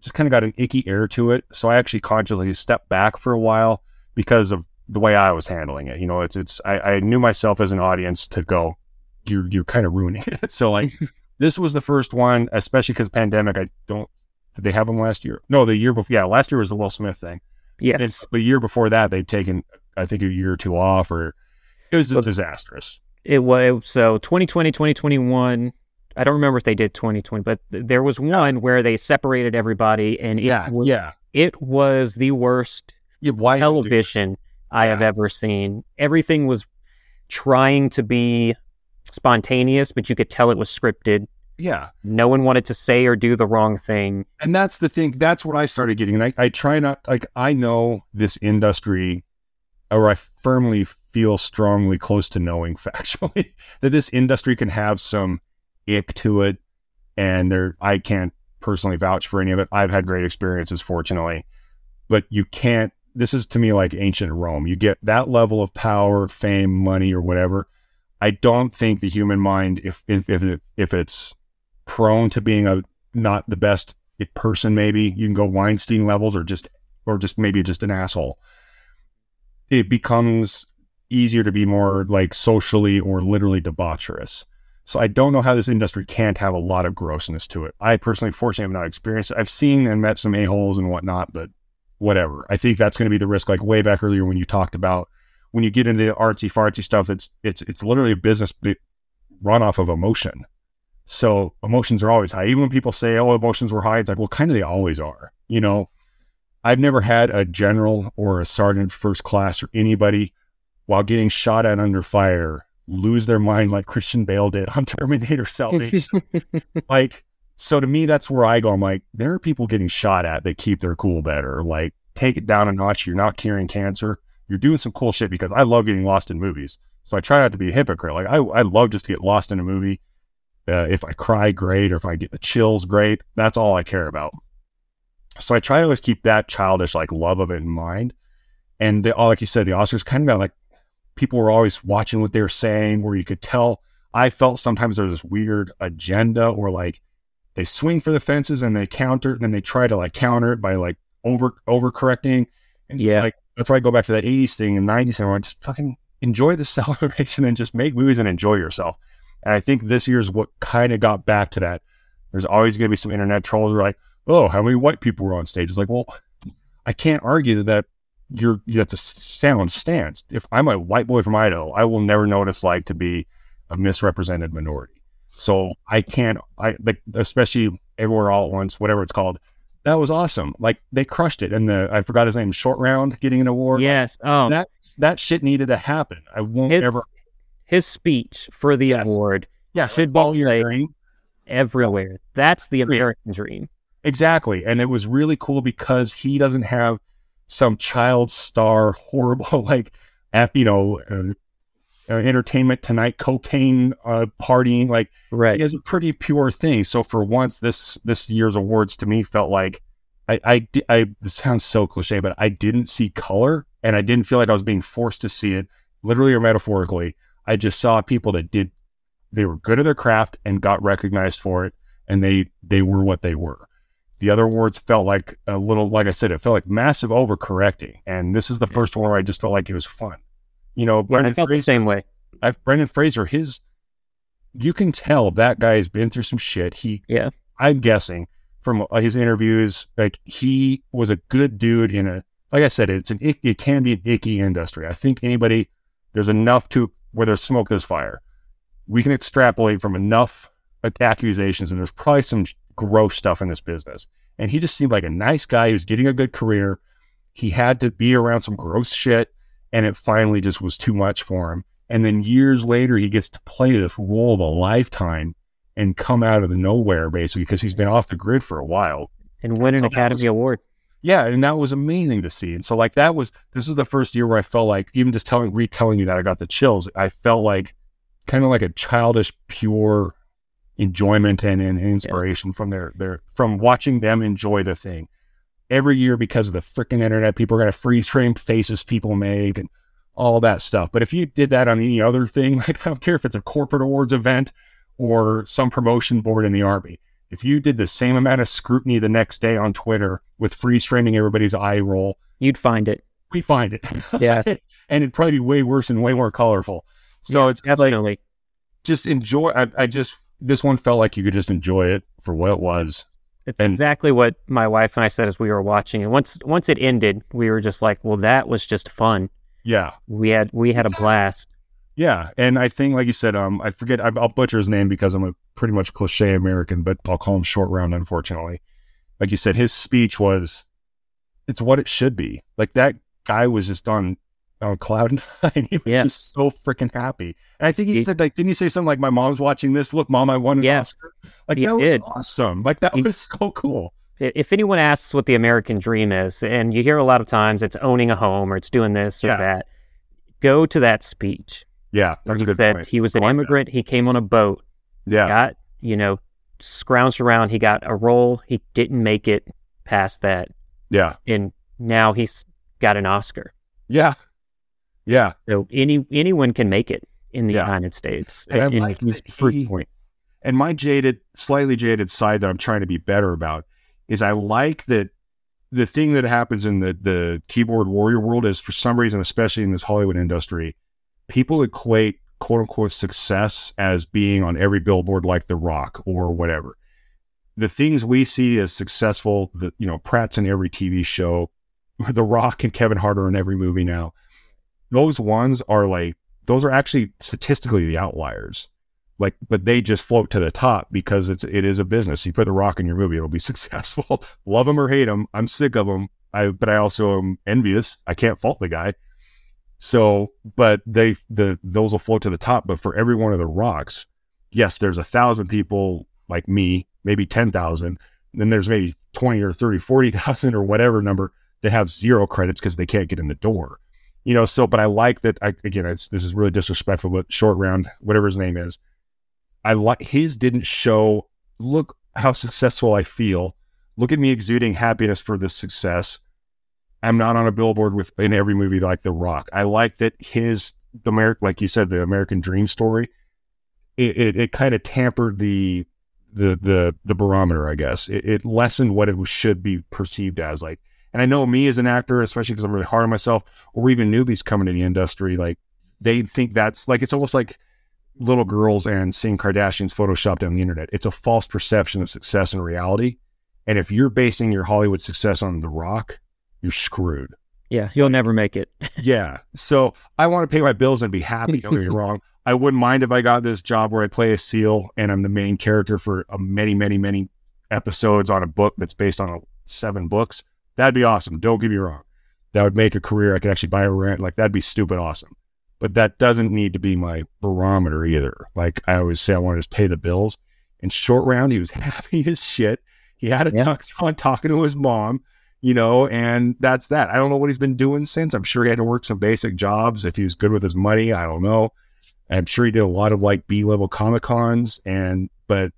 Speaker 1: just kind of got an icky air to it. So I actually consciously stepped back for a while because of the way I was handling it. You know, it's it's I, I knew myself as an audience to go, you're you're kind of ruining it. So like this was the first one, especially because pandemic. I don't did they have them last year? No, the year before. Yeah, last year was the Will Smith thing.
Speaker 3: Yes.
Speaker 1: And the year before that, they'd taken I think a year or two off, or it was just disastrous.
Speaker 3: It was so 2020, 2021. I don't remember if they did 2020, but there was one where they separated everybody, and it
Speaker 1: Yeah,
Speaker 3: was,
Speaker 1: yeah,
Speaker 3: it was the worst
Speaker 1: yeah.
Speaker 3: Television I have ever seen. Everything was trying to be spontaneous, but you could tell it was scripted.
Speaker 1: Yeah,
Speaker 3: No one wanted to say or do the wrong thing.
Speaker 1: and that's the thing. That's what I started getting. And I, I try not like I know this industry, or I firmly feel strongly close to knowing factually that this industry can have some ick to it, and there I can't personally vouch for any of it. I've had great experiences, fortunately, but you can't. This is to me like ancient Rome. You get that level of power, fame, money, or whatever. I don't think the human mind, if if if, if it's prone to being a not the best person, maybe you can go Weinstein levels, or just or just maybe just an asshole. It becomes easier to be more like socially or literally debaucherous. So I don't know how this industry can't have a lot of grossness to it. I personally, fortunately, have not experienced it. I've seen and met some a-holes and whatnot, but whatever. I think that's going to be the risk. Like way back earlier when you talked about when you get into the artsy fartsy stuff, it's it's it's literally a business run off of emotion. So emotions are always high. Even when people say, "Oh, emotions were high," it's like, well, kind of they always are. You know, I've never had a general or a sergeant first class or anybody while getting shot at under fire lose their mind like Christian Bale did on Terminator Salvation. like, so to me, that's where I go. I'm like, there are people getting shot at that keep their cool better. Like, take it down a notch. You're not curing cancer. You're doing some cool shit because I love getting lost in movies. So I try not to be a hypocrite. Like, I, I love just to get lost in a movie. Uh, if I cry, great. Or if I get the chills, great. That's all I care about. So I try to always keep that childish, like, love of it in mind. And the, all, like you said, the Oscars kind of got like people were always watching what they were saying, where you could tell. I felt sometimes there was this weird agenda, or like they swing for the fences and they counter, and then they try to like counter it by like over overcorrecting. And yeah, like that's why I go back to that '80s thing and '90s thing. Where I just fucking enjoy the celebration and just make movies and enjoy yourself. And I think this year's what kind of got back to that. There's always going to be some internet trolls who are like, "Oh, how many white people were on stage?" It's like, well, I can't argue that that you're that's a sound stance. If I'm a white boy from Idaho, I will never know what it's like to be a misrepresented minority. So I can't, I like, especially everywhere all at once, whatever it's called. That was awesome. Like they crushed it. And the I forgot his name, short round, getting an award.
Speaker 3: Yes. Oh,
Speaker 1: that that shit needed to happen. I won't
Speaker 3: his,
Speaker 1: ever.
Speaker 3: his speech for the
Speaker 1: Yes.
Speaker 3: award
Speaker 1: Yeah,
Speaker 3: should be
Speaker 1: your dream.
Speaker 3: everywhere. That's the American dream.
Speaker 1: Exactly. And it was really cool because he doesn't have some child star horrible, like, af- you know, uh, uh, entertainment tonight, cocaine, uh, partying. Like,
Speaker 3: Right.
Speaker 1: he has a pretty pure thing. So for once, this this year's awards to me felt like I I, I this sounds so cliche, but I didn't see color, and I didn't feel like I was being forced to see it, literally or metaphorically. I just saw people that did they were good at their craft and got recognized for it, and they they were what they were. The other awards felt like a little, like I said, it felt like massive overcorrecting, and this is the first one where I just felt like it was fun. You know,
Speaker 3: Yeah, I
Speaker 1: Brendan
Speaker 3: felt the same way.
Speaker 1: I've Brendan Fraser, his you can tell that guy has been through some shit. He
Speaker 3: Yeah.
Speaker 1: I'm guessing from his interviews, like he was a good dude in a like I said, it's an it can be an icky industry. I think anybody there's enough to where there's smoke, there's fire. We can extrapolate from enough accusations, and there's probably some gross stuff in this business. And he just seemed like a nice guy who's getting a good career. He had to be around some gross shit, and it finally just was too much for him. And then years later, he gets to play this role of a lifetime and come out of the nowhere basically because he's been off the grid for a while.
Speaker 3: And win an
Speaker 1: So that
Speaker 3: Academy
Speaker 1: was-
Speaker 3: Award.
Speaker 1: Yeah, and that was amazing to see. And so like that was this is the first year where I felt like even just telling retelling you that I got the chills. I felt like kind of like a childish, pure enjoyment and, and inspiration from their their from watching them enjoy the thing. Every year because of the freaking internet, people are gonna freeze frame faces people make and all that stuff. But if you did that on any other thing, like I don't care if it's a corporate awards event or some promotion board in the army, if you did the same amount of scrutiny the next day on Twitter with freeze framing everybody's eye roll,
Speaker 3: You'd find it.
Speaker 1: we find it.
Speaker 3: Yeah.
Speaker 1: and it'd probably be way worse and way more colorful. So
Speaker 3: Yeah,
Speaker 1: it's like
Speaker 3: Definitely.
Speaker 1: just enjoy. I, I just this one felt like you could just enjoy it for what it was.
Speaker 3: It's
Speaker 1: and-
Speaker 3: exactly what my wife and I said as we were watching it. Once once it ended, we were just like, "Well, that was just fun.
Speaker 1: Yeah,
Speaker 3: We had we had a blast."
Speaker 1: yeah. And I think, like you said, um, I forget. I, I'll butcher his name because I'm a pretty much cliche American, but I'll call him Short Round. Unfortunately, like you said, his speech was, it's what it should be. Like that guy was just on on cloud nine. He was
Speaker 3: Yes.
Speaker 1: just so freaking happy. And I think he
Speaker 3: He-
Speaker 1: said, like, didn't he say something like, "My mom's watching this. Look, mom, I won an
Speaker 3: Yes.
Speaker 1: Oscar." Like that was
Speaker 3: did.
Speaker 1: awesome. Like that
Speaker 3: He-
Speaker 1: was so cool.
Speaker 3: If anyone asks what the American dream is, and you hear a lot of times it's owning a home or it's doing this or
Speaker 1: Yeah.
Speaker 3: that, go to that speech.
Speaker 1: Yeah, that's a
Speaker 3: he
Speaker 1: good
Speaker 3: said
Speaker 1: point.
Speaker 3: he was an
Speaker 1: like that.
Speaker 3: immigrant. He came on a boat,
Speaker 1: Yeah,
Speaker 3: got you know, scrounged around. He got a role. He didn't make it past that,
Speaker 1: yeah,
Speaker 3: and now he's got an Oscar.
Speaker 1: yeah, yeah.
Speaker 3: So any anyone can make it in the
Speaker 1: Yeah.
Speaker 3: United States.
Speaker 1: And
Speaker 3: And
Speaker 1: like he-
Speaker 3: point.
Speaker 1: And my jaded, slightly jaded side that I'm trying to be better about is I like that the thing that happens in the the keyboard warrior world is for some reason, especially in this Hollywood industry, people equate quote unquote success as being on every billboard like The Rock or whatever. The things we see as successful, the you know, Pratt's in every TV show, The Rock and Kevin Hart are in every movie now. Those ones are like those are actually statistically the outliers. Like but they just float to the top because it's it is a business. You put the rock in your movie it'll be successful. Love him or hate him i'm sick of him i but i also am envious. I can't fault the guy. So but they the those will float to the top but for every one of the rocks yes there's a thousand people like me maybe 10,000 then there's maybe 20 or 30 40,000 or whatever number that have zero credits because they can't get in the door you know so but i like that I, again this is really disrespectful but short round whatever his name is I like his didn't show. Look how successful I feel. Look at me exuding happiness for this success. I'm not on a billboard with in every movie like The Rock. I like that his the American, like you said, the American Dream story. It it, it kind of tampered the the the the barometer. I guess it, it lessened what it should be perceived as. Like, and I know me as an actor, especially because I'm really hard on myself, or even newbies coming to the industry, like they think that's like it's almost like little girls and seeing Kardashians photoshopped on the internet. It's a false perception of success and reality. And if you're basing your Hollywood success on The Rock, you're screwed.
Speaker 3: Yeah, you'll never make it.
Speaker 1: Yeah. So I want to pay my bills and be happy. Don't get me wrong. I wouldn't mind if I got this job where I play a SEAL and I'm the main character for a many, many, many episodes on a book that's based on a, seven books. That'd be awesome. Don't get me wrong. That would make a career. I could actually buy a rent. Like that'd be stupid awesome. But that doesn't need to be my barometer either. Like I always say, I want to just pay the bills. And short round, he was happy as shit. He had a
Speaker 3: Yeah.
Speaker 1: tux on talking to his mom, you know, and that's that. I don't know what he's been doing since. I'm sure he had to work some basic jobs. If he was good with his money, I don't know. I'm sure he did a lot of like B level Comic Cons, and but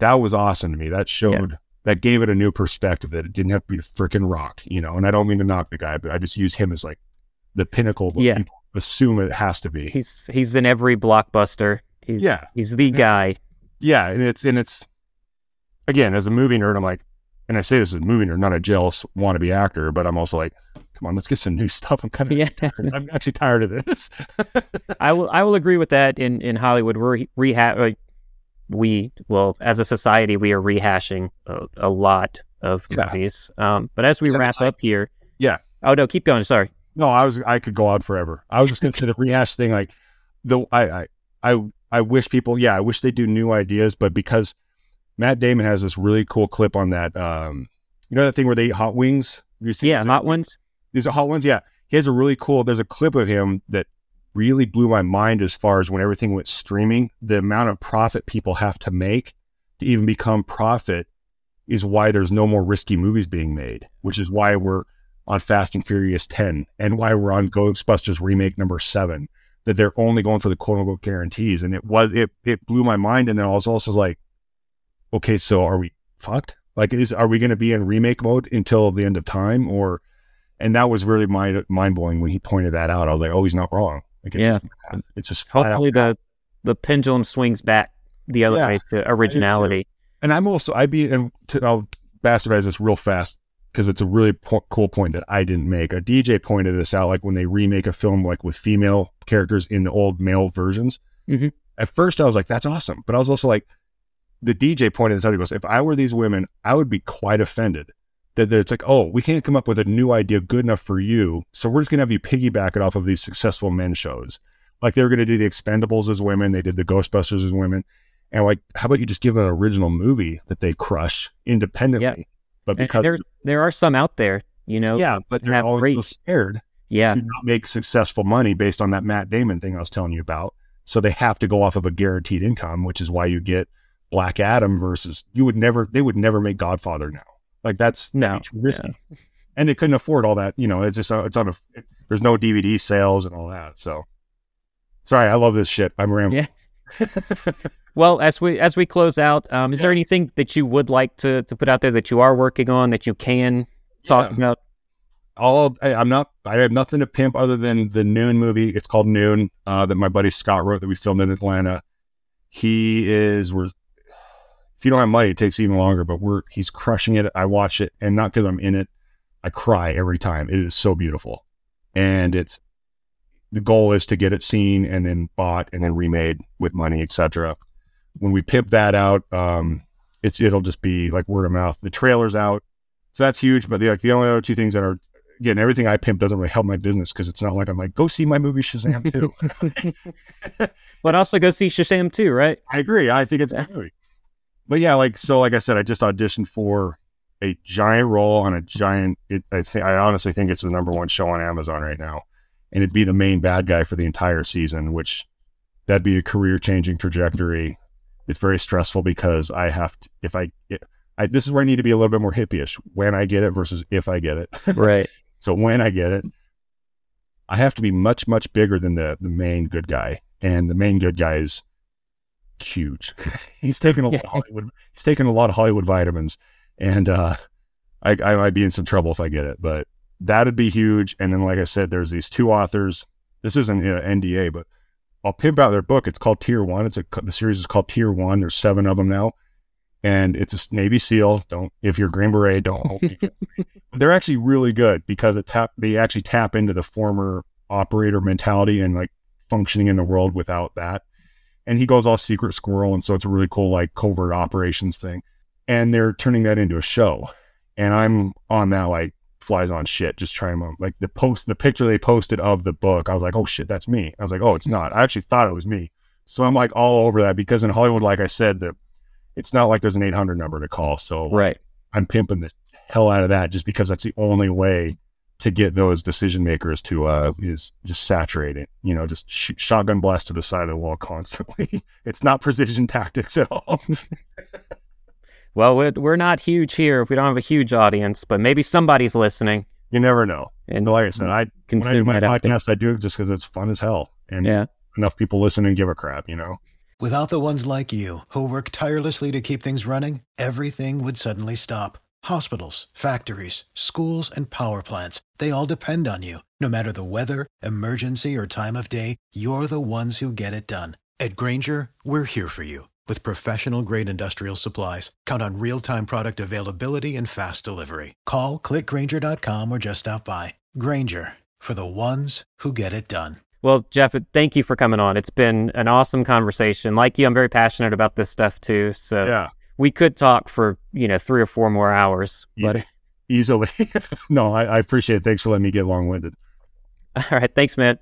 Speaker 1: that was awesome to me. That showed that gave it a new perspective that it didn't have to be the freaking rock, you know. And I don't mean to knock the guy, but I just use him as like the pinnacle of what
Speaker 3: Yeah.
Speaker 1: people assume it has to be.
Speaker 3: He's he's in every blockbuster. He's,
Speaker 1: Yeah.
Speaker 3: he's the guy.
Speaker 1: yeah, and it's and it's again as a movie nerd, I'm like, and I say this as a movie nerd, not a jealous wannabe actor, but I'm also like, come on, let's get some new stuff. I'm kind of
Speaker 3: Yeah.
Speaker 1: I'm actually tired of this.
Speaker 3: I will I will agree with that. In in Hollywood, we're reha- like, we well as a society we are rehashing a, a lot of
Speaker 1: Yeah.
Speaker 3: movies. Um, but as we wrap
Speaker 1: I-
Speaker 3: up here,
Speaker 1: Yeah.
Speaker 3: Oh no, keep going. Sorry.
Speaker 1: No, I was I could go on forever. I was just gonna say the rehash thing, like the I I I I wish people, yeah, I wish they do new ideas, but because Matt Damon has this really cool clip on that, um, you know that thing where they eat hot wings. You see
Speaker 3: Yeah, hot ones.
Speaker 1: These are hot ones. Yeah, he has a really cool. There's a clip of him that really blew my mind as far as when everything went streaming. The amount of profit people have to make to even become profit is why there's no more risky movies being made, which is why we're on Fast and Furious 10 and why we're on Ghostbusters remake number seven. That they're only going for the quote unquote guarantees, and it was it it blew my mind. And then I was also like, okay, so are we fucked? Like, is are we going to be in remake mode until the end of time, or? And that was really mind mind blowing when he pointed that out. I was like, oh, he's not wrong. Like, it's
Speaker 3: Yeah.
Speaker 1: just, it's just
Speaker 3: Hopefully the the pendulum swings back the other
Speaker 1: Yeah.
Speaker 3: way to originality.
Speaker 1: And I'm also I'd be and to, I'll bastardize this real fast because it's a really po- cool point that I didn't make. A DJ pointed this out, like when they remake a film like with female characters in the old male versions.
Speaker 3: Mhm.
Speaker 1: At first, I was like, "That's awesome," but I was also like, the DJ pointed this out. He goes, "If I were these women, I would be quite offended that that it's like, oh, we can't come up with a new idea good enough for you, so we're just gonna have you piggyback it off of these successful men shows. Like they were gonna do the Expendables as women, they did the Ghostbusters as women." And like, how about you just give an original movie that they crush independently?
Speaker 3: Yeah.
Speaker 1: But
Speaker 3: And
Speaker 1: because
Speaker 3: there there are some out there, you know.
Speaker 1: yeah, but they're always
Speaker 3: great-
Speaker 1: so scared
Speaker 3: Yeah.
Speaker 1: to not make successful money based on that Matt Damon thing I was telling you about. So they have to go off of a guaranteed income, which is why you get Black Adam versus you would never they would never make Godfather now. Like that's
Speaker 3: No,
Speaker 1: too risky. And they couldn't afford all that, you know, it's just uh, it's on a there's no DVD sales and all that. So sorry, I love this shit. I'm rambling.
Speaker 3: Yeah. Well, as we as we close out, um, is there anything that you would like to to put out there that you are working on that you can talk
Speaker 1: Yeah.
Speaker 3: about?
Speaker 1: all I, I'm not I have nothing to pimp other than the Noon movie. It's called Noon, uh, that my buddy Scott wrote that we filmed in Atlanta. He is we're if you don't have money, it takes even longer, but we're he's crushing it. I watch it and not because I'm in it. I cry every time. It is so beautiful. And it's the goal is to get it seen and then bought and then remade with money, etc. When we pimp that out, um, it's it'll just be like word of mouth. The trailer's out, so that's huge. But the like the only other two things that are again everything I pimp doesn't really help my business because it's not like I'm like go see my movie Shazam too.
Speaker 3: But also go see Shazam too, right?
Speaker 1: I agree. I think it's a movie. But yeah, like so, like I said, I just auditioned for a giant role on a giant. It, I think I honestly think it's the number one show on Amazon right now, and it'd be the main bad guy for the entire season, which that'd be a career changing trajectory. It's very stressful because I have to if I, I this is where I need to be a little bit more hippie-ish when I get it versus if I get it.
Speaker 3: Right.
Speaker 1: So when I get it, I have to be much, much bigger than the the main good guy, and the main good guy is huge. he's taking a lot of Hollywood. He's taking a lot of Hollywood vitamins, and uh, I, I might be in some trouble if I get it. But that'd be huge. And then, like I said, there's these two authors. This isn't uh, NDA, but I'll pimp out their book. It's called Tier One. It's a the series is called Tier One. There's seven of them now, and it's a Navy SEAL. Don't if you're Green Beret, don't hold me against me. They're actually really good because it tap they actually tap into the former operator mentality and like functioning in the world without that. And he goes all secret squirrel, and so it's a really cool like covert operations thing. And they're turning that into a show, and I'm on that like flies on shit, just trying to like the post the picture they posted of the book. I was like, oh shit, that's me. I was like, oh, it's not. I actually thought it was me. So I'm like all over that because in Hollywood, like I said, the it's not like there's an 800 number to call. So
Speaker 3: Right.
Speaker 1: I'm pimping the hell out of that just because that's the only way to get those decision makers to uh is just saturate it. You know, just sh- shotgun blast to the side of the wall constantly. it's not precision tactics at all.
Speaker 3: Well, we're, we're not huge here. If we don't have a huge audience, but maybe somebody's listening.
Speaker 1: you never know.
Speaker 3: And
Speaker 1: But like I said, I when I do my
Speaker 3: that out there.
Speaker 1: podcast, I do it just because it's fun as hell, and
Speaker 3: Yeah.
Speaker 1: enough people listen and give a crap. You know.
Speaker 5: Without the ones like you, who work tirelessly to keep things running, everything would suddenly stop. Hospitals, factories, schools, and power plants, they all depend on you. No matter the weather, emergency, or time of day, you're the ones who get it done. At Grainger, we're here for you with professional grade industrial supplies. Count on real time product availability and fast delivery. Call clickgrainger.com or just stop by. Grainger for the ones who get it done.
Speaker 3: Well, Jeff, thank you for coming on. It's been an awesome conversation. Like you, I'm very passionate about this stuff too. So
Speaker 1: Yeah.
Speaker 3: We could talk for, you know, three or four more hours. But
Speaker 1: Yeah. Easily. no, I, I appreciate it. Thanks for letting me get long winded.
Speaker 3: all right. Thanks, man.